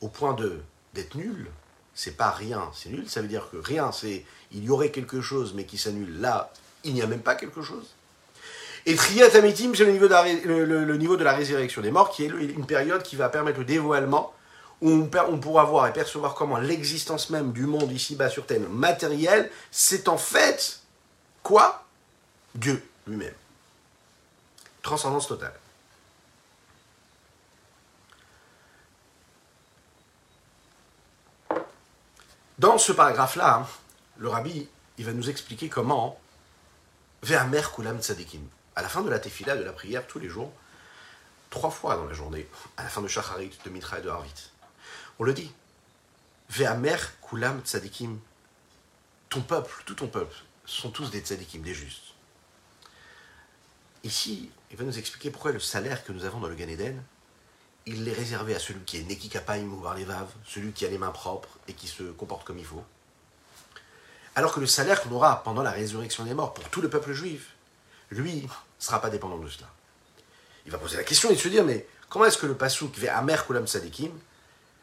au point de d'être nul. C'est pas rien, c'est nul. Ça veut dire que rien, c'est il y aurait quelque chose, mais qui s'annule. Là, il n'y a même pas quelque chose. Et Triat Amitim, c'est le, niveau de le, niveau de la résurrection des morts, qui est une période qui va permettre le dévoilement, où on, on pourra voir et percevoir comment l'existence même du monde ici-bas sur Terre matériel, c'est en fait Quoi? Dieu lui-même. Transcendance totale. Dans ce paragraphe-là, le rabbi, il va nous expliquer comment Ve'amer kulam tzadikim. À la fin de la tefila, de la prière, tous les jours, trois fois dans la journée, à la fin de Shacharit, de Mitra et de Harvit, on le dit. Ve'amer kulam tzadikim. Ton peuple, tout ton peuple, sont tous des tzadikim, des justes. Ici, il va nous expliquer pourquoi le salaire que nous avons dans le Gan Eden, il est réservé à celui qui est Neki ou Varlevav, celui qui a les mains propres et qui se comporte comme il faut. Alors que le salaire qu'on aura pendant la résurrection des morts pour tout le peuple juif, lui, ne sera pas dépendant de cela. Il va poser la question et se dire, mais comment est-ce que le pasouk va amer kulam tzadikim,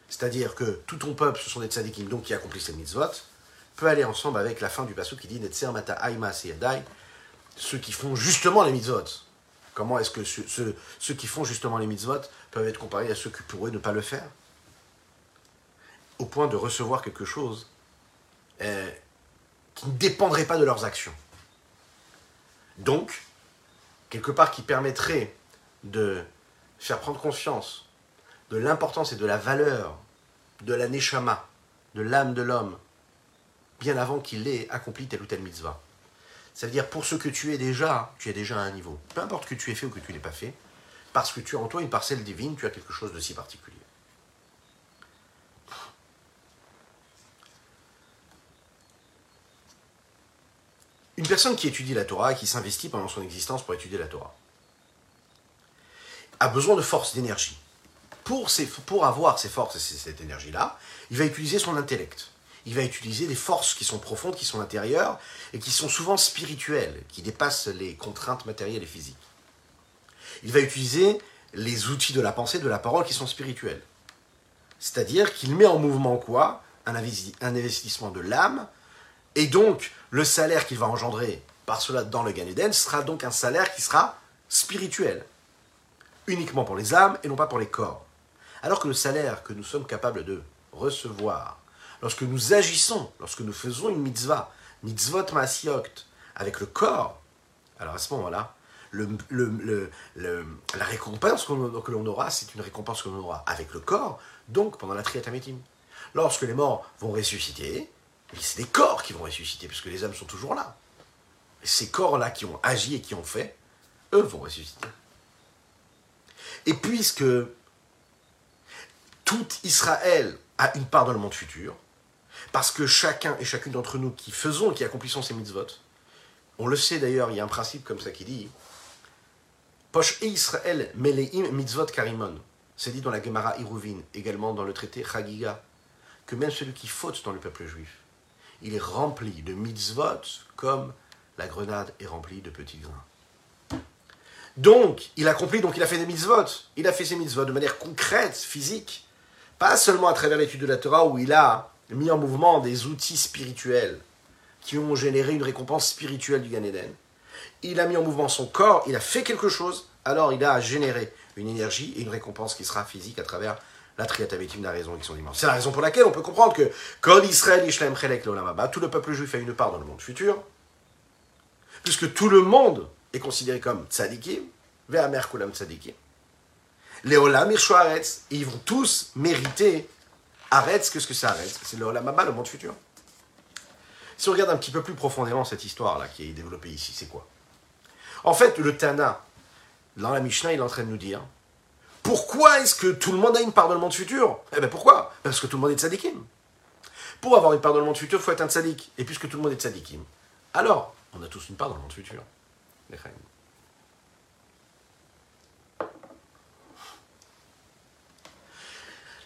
c'est-à-dire que tout ton peuple, ce sont des tzadikim, donc qui accomplissent les mitzvot, peut aller ensemble avec la fin du passage qui dit Netzer Mata Aima ceux qui font justement les mitzvot. Comment est-ce que ceux, qui font justement les mitzvot peuvent être comparés à ceux qui pourraient ne pas le faire? Au point de recevoir quelque chose, qui ne dépendraient pas de leurs actions. Donc, quelque part qui permettrait de faire prendre conscience de l'importance et de la valeur de la neshama, de l'âme de l'homme, bien avant qu'il ait accompli telle ou telle mitzvah. Ça veut dire, pour ce que tu es déjà, tu es déjà à un niveau. Peu importe que tu aies fait ou que tu n'aies pas fait, parce que tu as en toi une parcelle divine, tu as quelque chose de si particulier. Une personne qui étudie la Torah et qui s'investit pendant son existence pour étudier la Torah a besoin de force, d'énergie. Pour, pour avoir ces forces et cette énergie-là, il va utiliser son intellect. Il va utiliser des forces qui sont profondes, qui sont intérieures et qui sont souvent spirituelles, qui dépassent les contraintes matérielles et physiques. Il va utiliser les outils de la pensée, de la parole qui sont spirituels. C'est-à-dire qu'il met en mouvement quoi? Un, investissement de l'âme, et donc le salaire qu'il va engendrer par cela dans le Gan Eden sera donc un salaire qui sera spirituel, uniquement pour les âmes et non pas pour les corps. Alors que le salaire que nous sommes capables de recevoir, lorsque nous agissons, lorsque nous faisons une mitzvah, mitzvot maasiokt, avec le corps, alors à ce moment-là, la récompense que l'on aura, c'est une récompense que l'on aura avec le corps, donc pendant la triatamétime. Lorsque les morts vont ressusciter, c'est des corps qui vont ressusciter, puisque les âmes sont toujours là. Ces corps-là qui ont agi et qui ont fait, eux vont ressusciter. Et puisque tout Israël a une part dans le monde futur, parce que chacun et chacune d'entre nous qui faisons et qui accomplissons ces mitzvot, on le sait d'ailleurs, il y a un principe comme ça qui dit Poche Israël meleim mitzvot karimon. C'est dit dans la Gemara Iruvin, également dans le traité Chagiga, que même celui qui faute dans le peuple juif, il est rempli de mitzvot comme la grenade est remplie de petits grains. Donc, il a accompli, donc il a fait des mitzvot. Il a fait ses mitzvot de manière concrète, physique. Pas seulement à travers l'étude de la Torah où il a mis en mouvement des outils spirituels qui ont généré une récompense spirituelle du Gan Eden il a mis en mouvement son corps, il a fait quelque chose, alors il a généré une énergie et une récompense qui sera physique à travers la triatamétime de la raison qui sont immenses. C'est la raison pour laquelle on peut comprendre que quand Israël, Ishlaem, Chelek, tout le peuple juif a une part dans le monde futur, puisque tout le monde est considéré comme tzadikim, Ve'amer kulam tzadikim. Les olam ils vont tous mériter Aretz, qu'est-ce que c'est Aretz C'est le olam le monde futur. Si on regarde un petit peu plus profondément cette histoire-là qui est développée ici, c'est quoi? En fait, le Tana, dans la Mishnah, il est en train de nous dire pourquoi est-ce que tout le monde a une part dans le monde futur? Eh bien pourquoi? Parce que tout le monde est tzadikim. Pour avoir une part dans le monde futur, il faut être un tzadik. Et puisque tout le monde est tzadikim, alors on a tous une part dans le monde futur.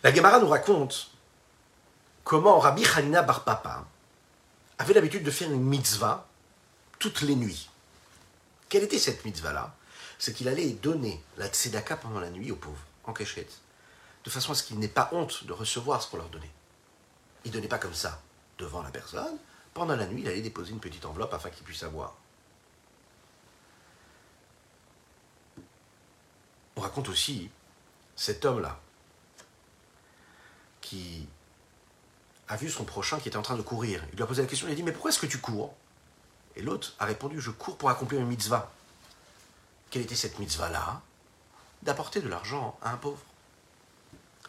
La Gemara nous raconte comment Rabbi Hanina Bar Papa avait l'habitude de faire une mitzvah toutes les nuits. Quelle était cette mitzvah-là? C'est qu'il allait donner la tzedaka pendant la nuit aux pauvres, en cachette, de façon à ce qu'ils n'aient pas honte de recevoir ce qu'on leur donnait. Il ne donnait pas comme ça, devant la personne. Pendant la nuit, il allait déposer une petite enveloppe afin qu'ils puissent avoir. On raconte aussi cet homme-là qui a vu son prochain qui était en train de courir. Il lui a posé la question, il a dit, mais pourquoi est-ce que tu cours? Et l'autre a répondu Je cours pour accomplir une mitzvah. Quelle était cette mitzvah-là? D'apporter de l'argent à un pauvre.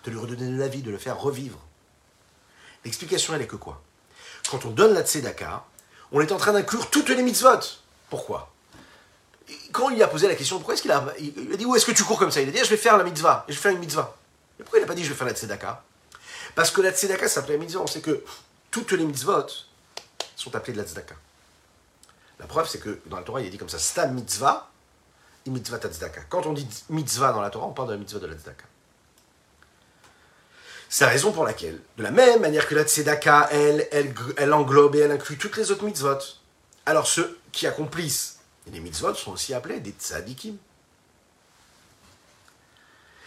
De lui redonner de la vie, de le faire revivre. L'explication, elle est que quoi? Quand on donne la tzedaka, on est en train d'inclure toutes les mitzvot. Pourquoi? Quand il a posé la question, pourquoi est-ce qu'il a. Il a dit Où est-ce que tu cours comme ça? Il a dit ah, Je vais faire la mitzvah. je vais faire une mitzvah. Mais pourquoi il n'a pas dit Je vais faire la tzedaka? Parce que la tzedaka s'appelle la mitzvah. On sait que toutes les mitzvot sont appelées de la tzedaka. La preuve, c'est que dans la Torah, il est dit comme ça, sta mitzvah, et mitzvah tzedaka. Quand on dit mitzvah dans la Torah, on parle de la mitzvah de la tzedaka. C'est la raison pour laquelle, de la même manière que la tzedaka, elle, elle, englobe et elle inclut toutes les autres mitzvot. Alors ceux qui accomplissent les mitzvot sont aussi appelés des tzadikim.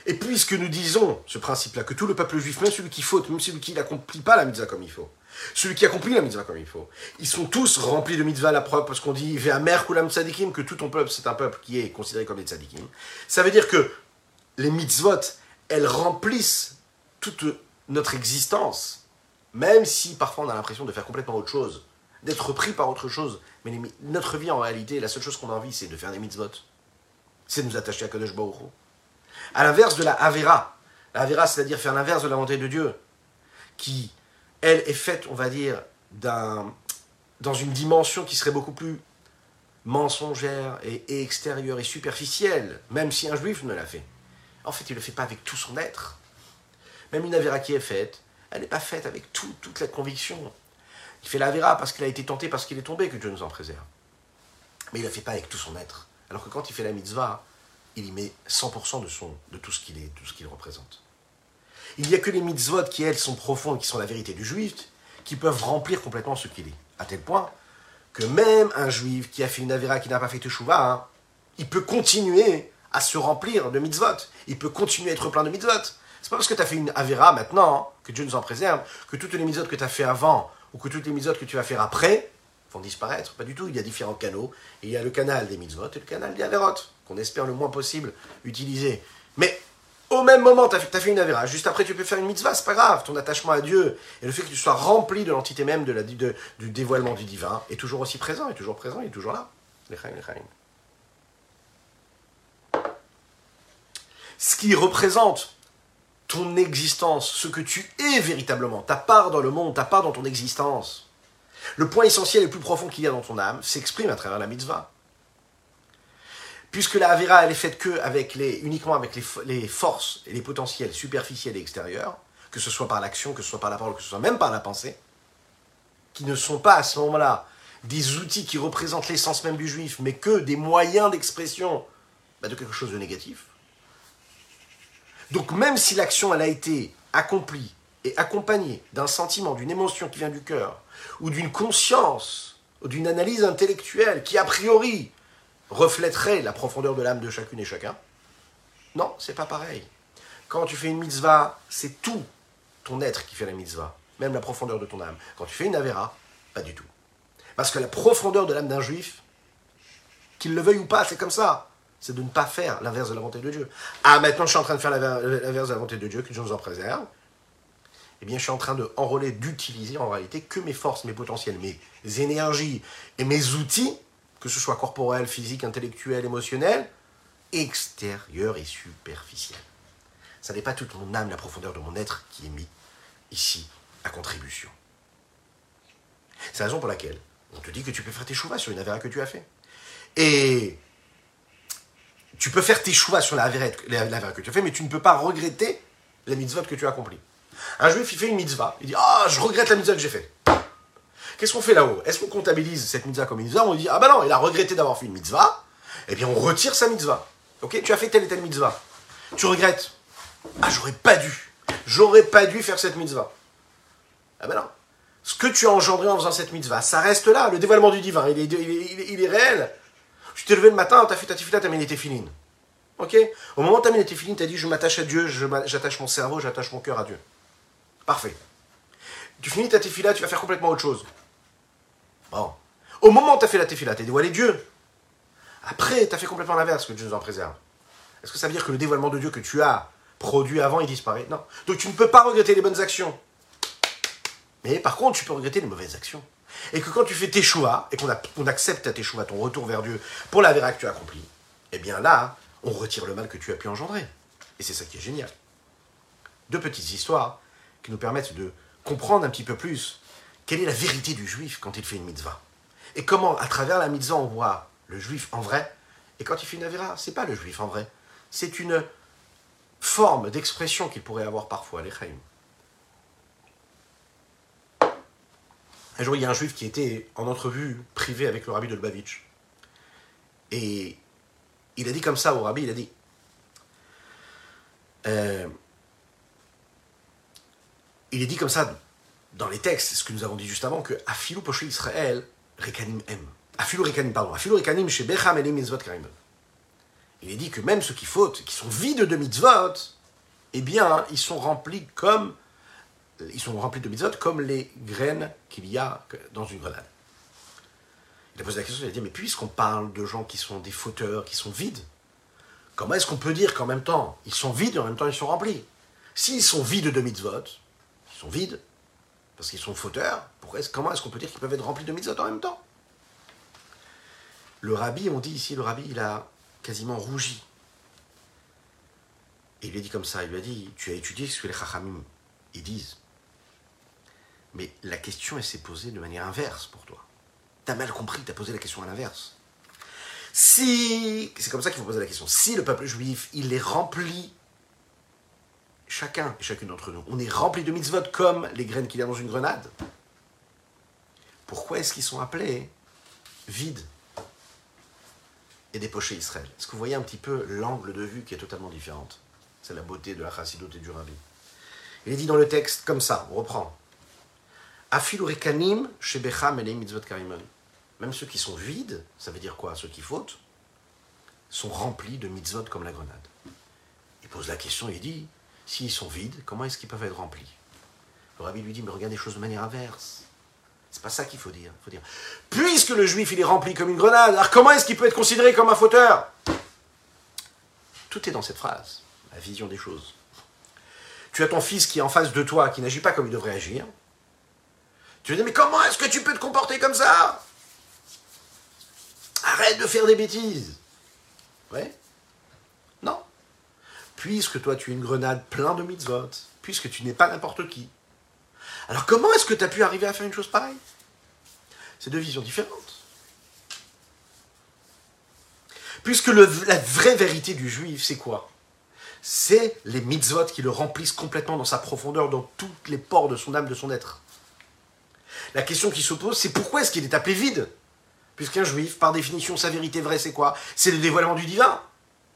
Et puisque nous disons ce principe-là, que tout le peuple juif, même celui qui faute, même celui qui n'accomplit pas la mitzvah comme il faut, celui qui accomplit la mitzvah comme il faut. Ils sont tous remplis de mitzvah à la preuve, parce qu'on dit Ve'amer kulam tzadikim, que tout ton peuple, c'est un peuple qui est considéré comme des tzadikim. Ça veut dire que les mitzvot, elles remplissent toute notre existence, même si parfois on a l'impression de faire complètement autre chose d'être pris par autre chose. Mais notre vie, en réalité, la seule chose qu'on a envie, c'est de faire des mitzvot. C'est de nous attacher à Kadosh Baruch. À l'inverse de la Avera. La Avera, c'est-à-dire faire l'inverse de la volonté de Dieu, qui, elle, est faite, on va dire, dans une dimension qui serait beaucoup plus mensongère et, extérieure et superficielle, même si un juif ne l'a fait. En fait, il ne le fait pas avec tout son être. Même une Avera qui est faite, elle n'est pas faite avec tout- toute la conviction. Il fait la Avera parce qu'il a été tenté, parce qu'il est tombé, que Dieu nous en préserve. Mais il ne la fait pas avec tout son être. Alors que quand il fait la mitzvah, il y met 100% de, son, de tout ce qu'il est, tout ce qu'il représente. Il n'y a que les mitzvot qui, elles, sont profondes, qui sont la vérité du juif, qui peuvent remplir complètement ce qu'il est. À tel point que même un juif qui a fait une avera, qui n'a pas fait teshuva, hein, il peut continuer à se remplir de mitzvot. Il peut continuer à être plein de mitzvot. C'est pas parce que tu as fait une avera maintenant, hein, que Dieu nous en préserve, que toutes les mitzvot que tu as fait avant, ou que toutes les mitzvot que tu vas faire après, vont disparaître. Pas du tout. Il y a différents canaux. Il y a le canal des mitzvot et le canal des averot, qu'on espère le moins possible utiliser. Mais au même moment, tu as, fait- une avera. Juste après, tu peux faire une mitzvah. C'est pas grave. Ton attachement à Dieu et le fait que tu sois rempli de l'entité même de la, du dévoilement du divin est toujours aussi présent, est toujours présent, est toujours là. Ce qui représente ton existence, ce que tu es véritablement, ta part dans le monde, ta part dans ton existence, le point essentiel et le plus profond qu'il y a dans ton âme s'exprime à travers la mitzvah. Puisque la Avera, elle est faite que uniquement avec les forces et les potentiels superficiels et extérieurs, que ce soit par l'action, que ce soit par la parole, que ce soit même par la pensée, qui ne sont pas à ce moment-là des outils qui représentent l'essence même du juif, mais que des moyens d'expression bah, de quelque chose de négatif. Donc même si l'action elle a été accomplie et accompagnée d'un sentiment, d'une émotion qui vient du cœur, ou d'une conscience, ou d'une analyse intellectuelle qui a priori reflèterait la profondeur de l'âme de chacune et chacun, non, c'est pas pareil. Quand tu fais une mitzvah, c'est tout ton être qui fait la mitzvah, même la profondeur de ton âme. Quand tu fais une avera, pas du tout. Parce que la profondeur de l'âme d'un juif, qu'il le veuille ou pas, c'est comme ça. C'est de ne pas faire l'inverse de la volonté de Dieu. Ah, maintenant je suis en train de faire l'inver- l'inverse de la volonté de Dieu, que Dieu nous en préserve. Eh bien, je suis en train de enrôler, d'utiliser en réalité que mes forces, mes potentiels, mes énergies et mes outils, que ce soit corporel, physique, intellectuel, émotionnel, extérieur et superficiel. Ça n'est pas toute mon âme, la profondeur de mon être qui est mis ici à contribution. C'est la raison pour laquelle on te dit que tu peux faire tes chouvas sur une avéra que tu as fait. Et tu peux faire tes chouvas sur la que tu as fait, mais tu ne peux pas regretter la mitzvah que tu as accomplie. Un juif, il fait une mitzvah, il dit Ah, je regrette la mitzvah que j'ai faite. Qu'est-ce qu'on fait là-haut? Est-ce qu'on comptabilise cette mitzvah comme mitzvah? On dit Ah bah non, il a regretté d'avoir fait une mitzvah, eh bien on retire sa mitzvah. Ok? Tu as fait telle et telle mitzvah. Tu regrettes Ah, j'aurais pas dû. J'aurais pas dû faire cette mitzvah. Ah ben non. Ce que tu as engendré en faisant cette mitzvah, ça reste là. Le dévoilement du divin, il est, il est, réel. Tu t'es levé le matin, t'as fait ta tefila, t'as mené tes filines. Ok? Au moment où t'as mené tes filines, t'as dit je m'attache à Dieu, j'attache mon cerveau, j'attache mon cœur à Dieu. Parfait. Tu finis ta tefila, tu vas faire complètement autre chose. Au moment où t'as fait la tefila, t'as dévoilé Dieu. Après, t'as fait complètement l'inverse, que Dieu nous en préserve. Est-ce que ça veut dire que le dévoilement de Dieu que tu as produit avant, il disparaît? Non. Donc tu ne peux pas regretter les bonnes actions. Mais par contre, tu peux regretter les mauvaises actions. Et que quand tu fais tes choix, et qu'on accepte tes choix, ton retour vers Dieu, pour la véra que tu as accomplie, eh bien là, on retire le mal que tu as pu engendrer. Et c'est ça qui est génial. Deux petites histoires qui nous permettent de comprendre un petit peu plus quelle est la vérité du juif quand il fait une mitzvah? Et comment, à travers la mitzvah, on voit le juif en vrai? Et quand il fait une avéra, c'est pas le juif en vrai. C'est une forme d'expression qu'il pourrait avoir parfois, les chaim. Un jour, il y a un juif qui était en entrevue privée avec le rabbi de Lubavitch. Et il a dit comme ça au rabbi, il a dit euh, il est dit comme ça dans les textes, ce que nous avons dit juste avant, que Afilou Poché Israël, Rekanim M. Afilou Rekanim, pardon. Afilou Rekanim chez Becham Elim Mitzvot Karim. Il est dit que même ceux qui fautent, qui sont vides de mitzvot, eh bien, ils sont remplis comme ils sont remplis de mitzvot comme les graines qu'il y a dans une grenade. Il a posé la question, il a dit, mais puisqu'on parle de gens qui sont des fauteurs, qui sont vides, comment est-ce qu'on peut dire qu'en même temps, ils sont vides et en même temps ils sont remplis? S'ils sont vides de mitzvot, ils sont vides, Parce qu'ils sont fauteurs. Comment est-ce qu'on peut dire qu'ils peuvent être remplis de mitzvot en même temps? Le rabbi, on dit ici, le rabbi, il a quasiment rougi. Et il lui a dit comme ça, il lui a dit, tu as étudié ce que les chachamim, ils disent. Mais la question, elle s'est posée de manière inverse pour toi. T'as mal compris, t'as posé la question à l'inverse. Si, c'est comme ça qu'il faut poser la question, si le peuple juif, il est rempli, chacun et chacune d'entre nous, on est rempli de mitzvot comme les graines qu'il y a dans une grenade, pourquoi est-ce qu'ils sont appelés vides et dépochés Israël? Est-ce que vous voyez un petit peu l'angle de vue qui est totalement différente? C'est la beauté de la chassidoute et du rabbi. Il est dit dans le texte comme ça, on reprend. Même ceux qui sont vides, ça veut dire quoi? Ceux qui fautent, sont remplis de mitzvot comme la grenade. Il pose la question, il dit, s'ils sont vides, comment est-ce qu'ils peuvent être remplis? Le rabbi lui dit, mais regarde les choses de manière inverse. C'est pas ça qu'il faut dire. Il faut dire, puisque le juif il est rempli comme une grenade, alors comment est-ce qu'il peut être considéré comme un fauteur? Tout est dans cette phrase, la vision des choses. Tu as ton fils qui est en face de toi, qui n'agit pas comme il devrait agir. Tu lui dis, mais comment est-ce que tu peux te comporter comme ça? Arrête de faire des bêtises. Ouais. Puisque toi tu es une grenade plein de mitzvot, puisque tu n'es pas n'importe qui. Alors comment est-ce que tu as pu arriver à faire une chose pareille? C'est deux visions différentes. Puisque la vraie vérité du juif, c'est quoi? C'est les mitzvot qui le remplissent complètement dans sa profondeur, dans toutes les pores de son âme, de son être. La question qui se pose, c'est pourquoi est-ce qu'il est appelé vide? Puisqu'un juif, par définition, sa vérité vraie, c'est quoi? C'est le dévoilement du divin.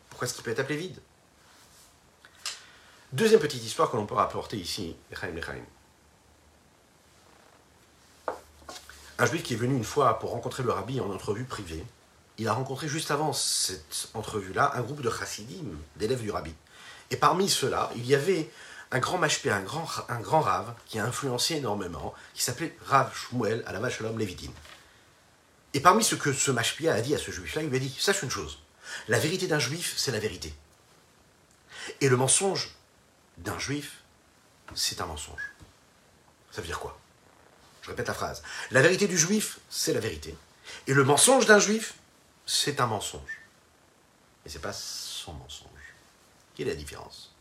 Pourquoi est-ce qu'il peut être appelé vide? Deuxième petite histoire que l'on peut rapporter ici, Un juif qui est venu une fois pour rencontrer le rabbi en entrevue privée, il a rencontré juste avant cette entrevue-là un groupe de chassidim, d'élèves du rabbi. Et parmi ceux-là, il y avait un grand mashpé, un grand, un grand rave, qui a influencé énormément, qui s'appelait Rav Shmuel à la Shalom Levitin. Et parmi ce que ce mashpia a dit à ce juif-là, il lui a dit Sache une chose, la vérité d'un juif, c'est la vérité. Et le mensonge d'un juif, c'est un mensonge. Ça veut dire quoi? Je répète la phrase. La vérité du juif, c'est la vérité. Et le mensonge d'un juif, c'est un mensonge. Et c'est pas son mensonge. Quelle est la différence?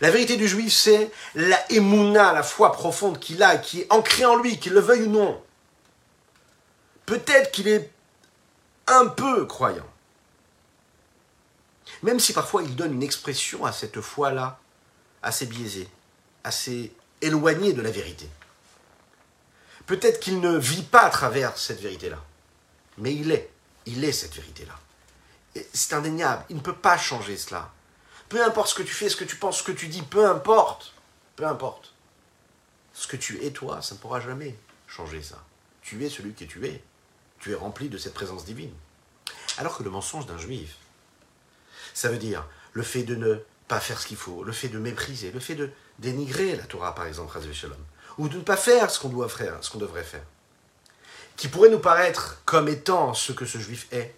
La vérité du juif, c'est la émouna, la foi profonde qu'il a, qui est ancrée en lui, qu'il le veuille ou non. Peut-être qu'il est un peu croyant. Même si parfois il donne une expression à cette foi-là assez biaisée, assez éloignée de la vérité. Peut-être qu'il ne vit pas à travers cette vérité-là, mais il est, il est cette vérité-là. C'est indéniable, il ne peut pas changer cela. Peu importe ce que tu fais, ce que tu penses, ce que tu dis, peu importe, peu importe. Ce que tu es toi, ça ne pourra jamais changer ça. Tu es celui que tu es tu es rempli de cette présence divine. Alors que le mensonge d'un juif, ça veut dire le fait de ne faire ce qu'il faut, le fait de mépriser, le fait de dénigrer la Torah, par exemple, ou de ne pas faire ce qu'on doit faire, ce qu'on devrait faire, qui pourrait nous paraître comme étant ce que ce juif est,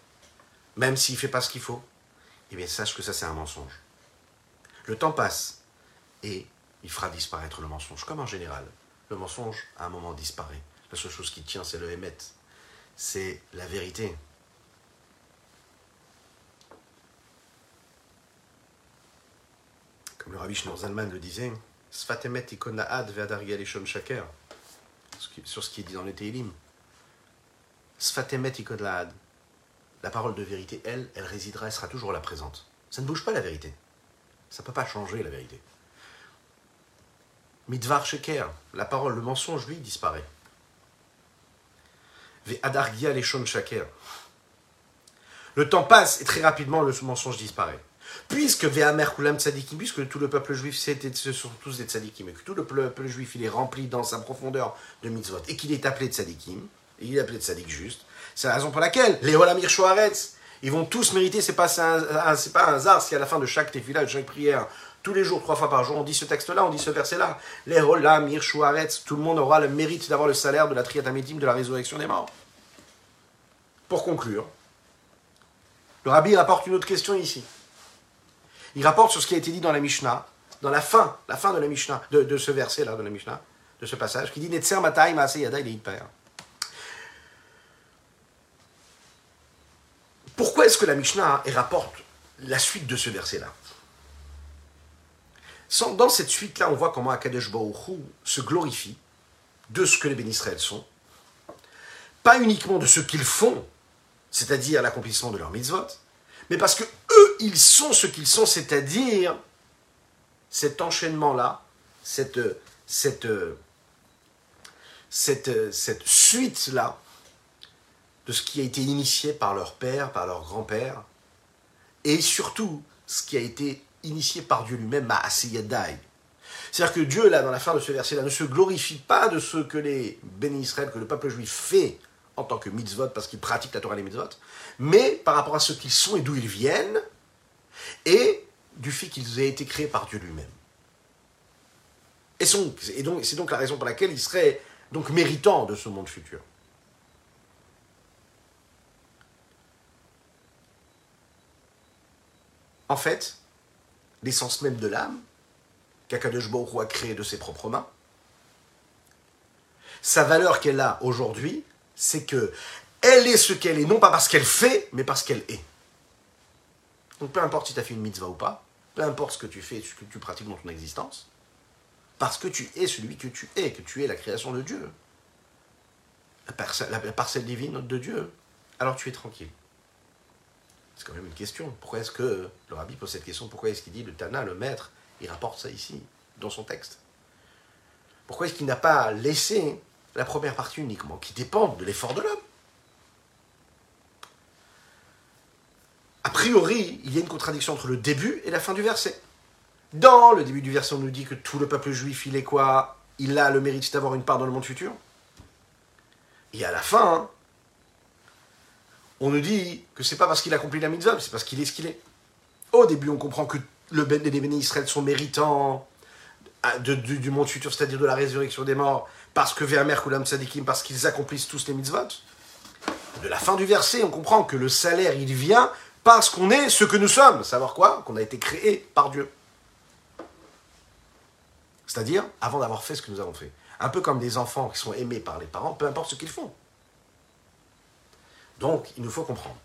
même s'il ne fait pas ce qu'il faut, eh bien sache que ça c'est un mensonge. Le temps passe et il fera disparaître le mensonge, comme en général. Le mensonge, à un moment, disparaît. La seule chose qui tient, c'est le émet c'est la vérité. Comme le rabbi Schneur Zalman le disait, Sfatemet ikonaad ve'adargalishon shaker, sur ce qui est dit dans les Teilim. Sfatemet ikonaad, la parole de vérité, elle, elle résidera, elle sera toujours là présente. Ça ne bouge pas la vérité. Ça ne peut pas changer la vérité. Midvar sheker, la parole, le mensonge, lui, disparaît. Le temps passe et très rapidement le mensonge disparaît. Puisque Ve'amer Kulam Tzadikim, puisque tout le peuple juif ce sont tous des Tzadikim, et que tout le peuple juif il est rempli dans sa profondeur de mitzvot, et qu'il est appelé Tzadikim, et il est appelé Tzadik juste, c'est la raison pour laquelle les Olamir ils vont tous mériter, c'est pas, c'est pas un hasard si à la fin de chaque tefila, de chaque prière, tous les jours, trois fois par jour, on dit ce texte-là, on dit ce verset-là. Les Olam, Aretz, tout le monde aura le mérite d'avoir le salaire de la triatamédim, de la résurrection des morts. Pour conclure, le rabbi rapporte une autre question ici. Il rapporte sur ce qui a été dit dans la Mishnah, dans la fin, la fin de la Mishnah, de, ce verset-là de la Mishnah. de ce passage qui dit Netzer Matai Maase. Pourquoi est-ce que la Mishnah rapporte la suite de ce verset-là? Dans cette suite-là, on voit comment Akadosh Baruch se glorifie de ce que les bénisraëls sont, pas uniquement de ce qu'ils font, c'est-à-dire l'accomplissement de leur mitzvot, mais parce que eux, ils sont ce qu'ils sont, c'est-à-dire cet enchaînement-là, cette, cette, cette, cette suite-là de ce qui a été initié par leur père, par leur grand-père, et surtout ce qui a été initié par Dieu lui-même, à Asiyadai. C'est-à-dire que Dieu, là, dans la fin de ce verset-là, ne se glorifie pas de ce que les bénis Israël, que le peuple juif fait en tant que mitzvot, parce qu'ils pratiquent la Torah et les mitzvot, mais par rapport à ce qu'ils sont et d'où ils viennent, et du fait qu'ils aient été créés par Dieu lui-même. Et, donc, c'est donc la raison pour laquelle ils seraient donc méritants de ce monde futur. En fait, l'essence même de l'âme, qu'Akadosh Baruch a créé de ses propres mains, sa valeur qu'elle a aujourd'hui, c'est que elle est ce qu'elle est, non pas parce qu'elle fait, mais parce qu'elle est. Donc peu importe si tu as fait une mitzvah ou pas, peu importe ce que tu fais, ce que tu pratiques dans ton existence, parce que tu es celui que tu es, que tu es la création de Dieu, la, la parcelle divine de Dieu, alors tu es tranquille. C'est quand même une question. Pourquoi est-ce que le rabbi pose cette question? Pourquoi est-ce qu'il dit le Tana, le maître, il rapporte ça ici, dans son texte? Pourquoi est-ce qu'il n'a pas laissé la première partie uniquement, qui dépend de l'effort de l'homme A priori, il y a une contradiction entre le début et la fin du verset. Dans le début du verset, on nous dit que tout le peuple juif, il est quoi? Il a le mérite d'avoir une part dans le monde futur? Et à la fin, on nous dit que c'est pas parce qu'il a accompli la mitzvah, c'est parce qu'il est ce qu'il est. Au début, on comprend que le ben, les Israël sont méritants du, monde futur, c'est-à-dire de la résurrection des morts, parce que Ve'amer Kulam Sadikim, parce qu'ils accomplissent tous les mitzvot. De la fin du verset, on comprend que le salaire, il vient parce qu'on est ce que nous sommes. Savoir quoi Qu'on a été créé par Dieu. C'est-à-dire, avant d'avoir fait ce que nous avons fait. Un peu comme des enfants qui sont aimés par les parents, peu importe ce qu'ils font. Donc, il nous faut comprendre.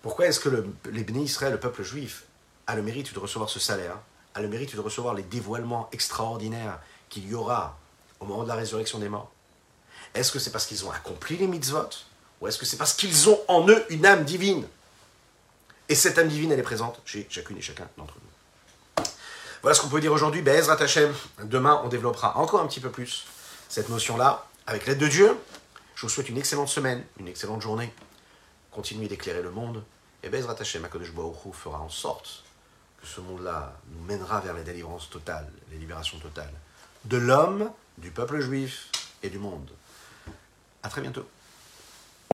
Pourquoi est-ce que le, les bénis Israël, le peuple juif, a le mérite de recevoir ce salaire, a le mérite de recevoir les dévoilements extraordinaires qu'il y aura au moment de la résurrection des morts Est-ce que c'est parce qu'ils ont accompli les mitzvot Ou est-ce que c'est parce qu'ils ont en eux une âme divine? Et cette âme divine, elle est présente chez chacune et chacun d'entre nous. Voilà ce qu'on peut dire aujourd'hui. Bezrat Hashem. Demain, on développera encore un petit peu plus cette notion-là, avec l'aide de Dieu. Je vous souhaite une excellente semaine, une excellente journée. Continuez d'éclairer le monde. Et Bezrat Hashem, Akadosh Baruch fera en sorte que ce monde-là nous mènera vers la délivrance totale, la libération totale de l'homme, du peuple juif et du monde. À très bientôt.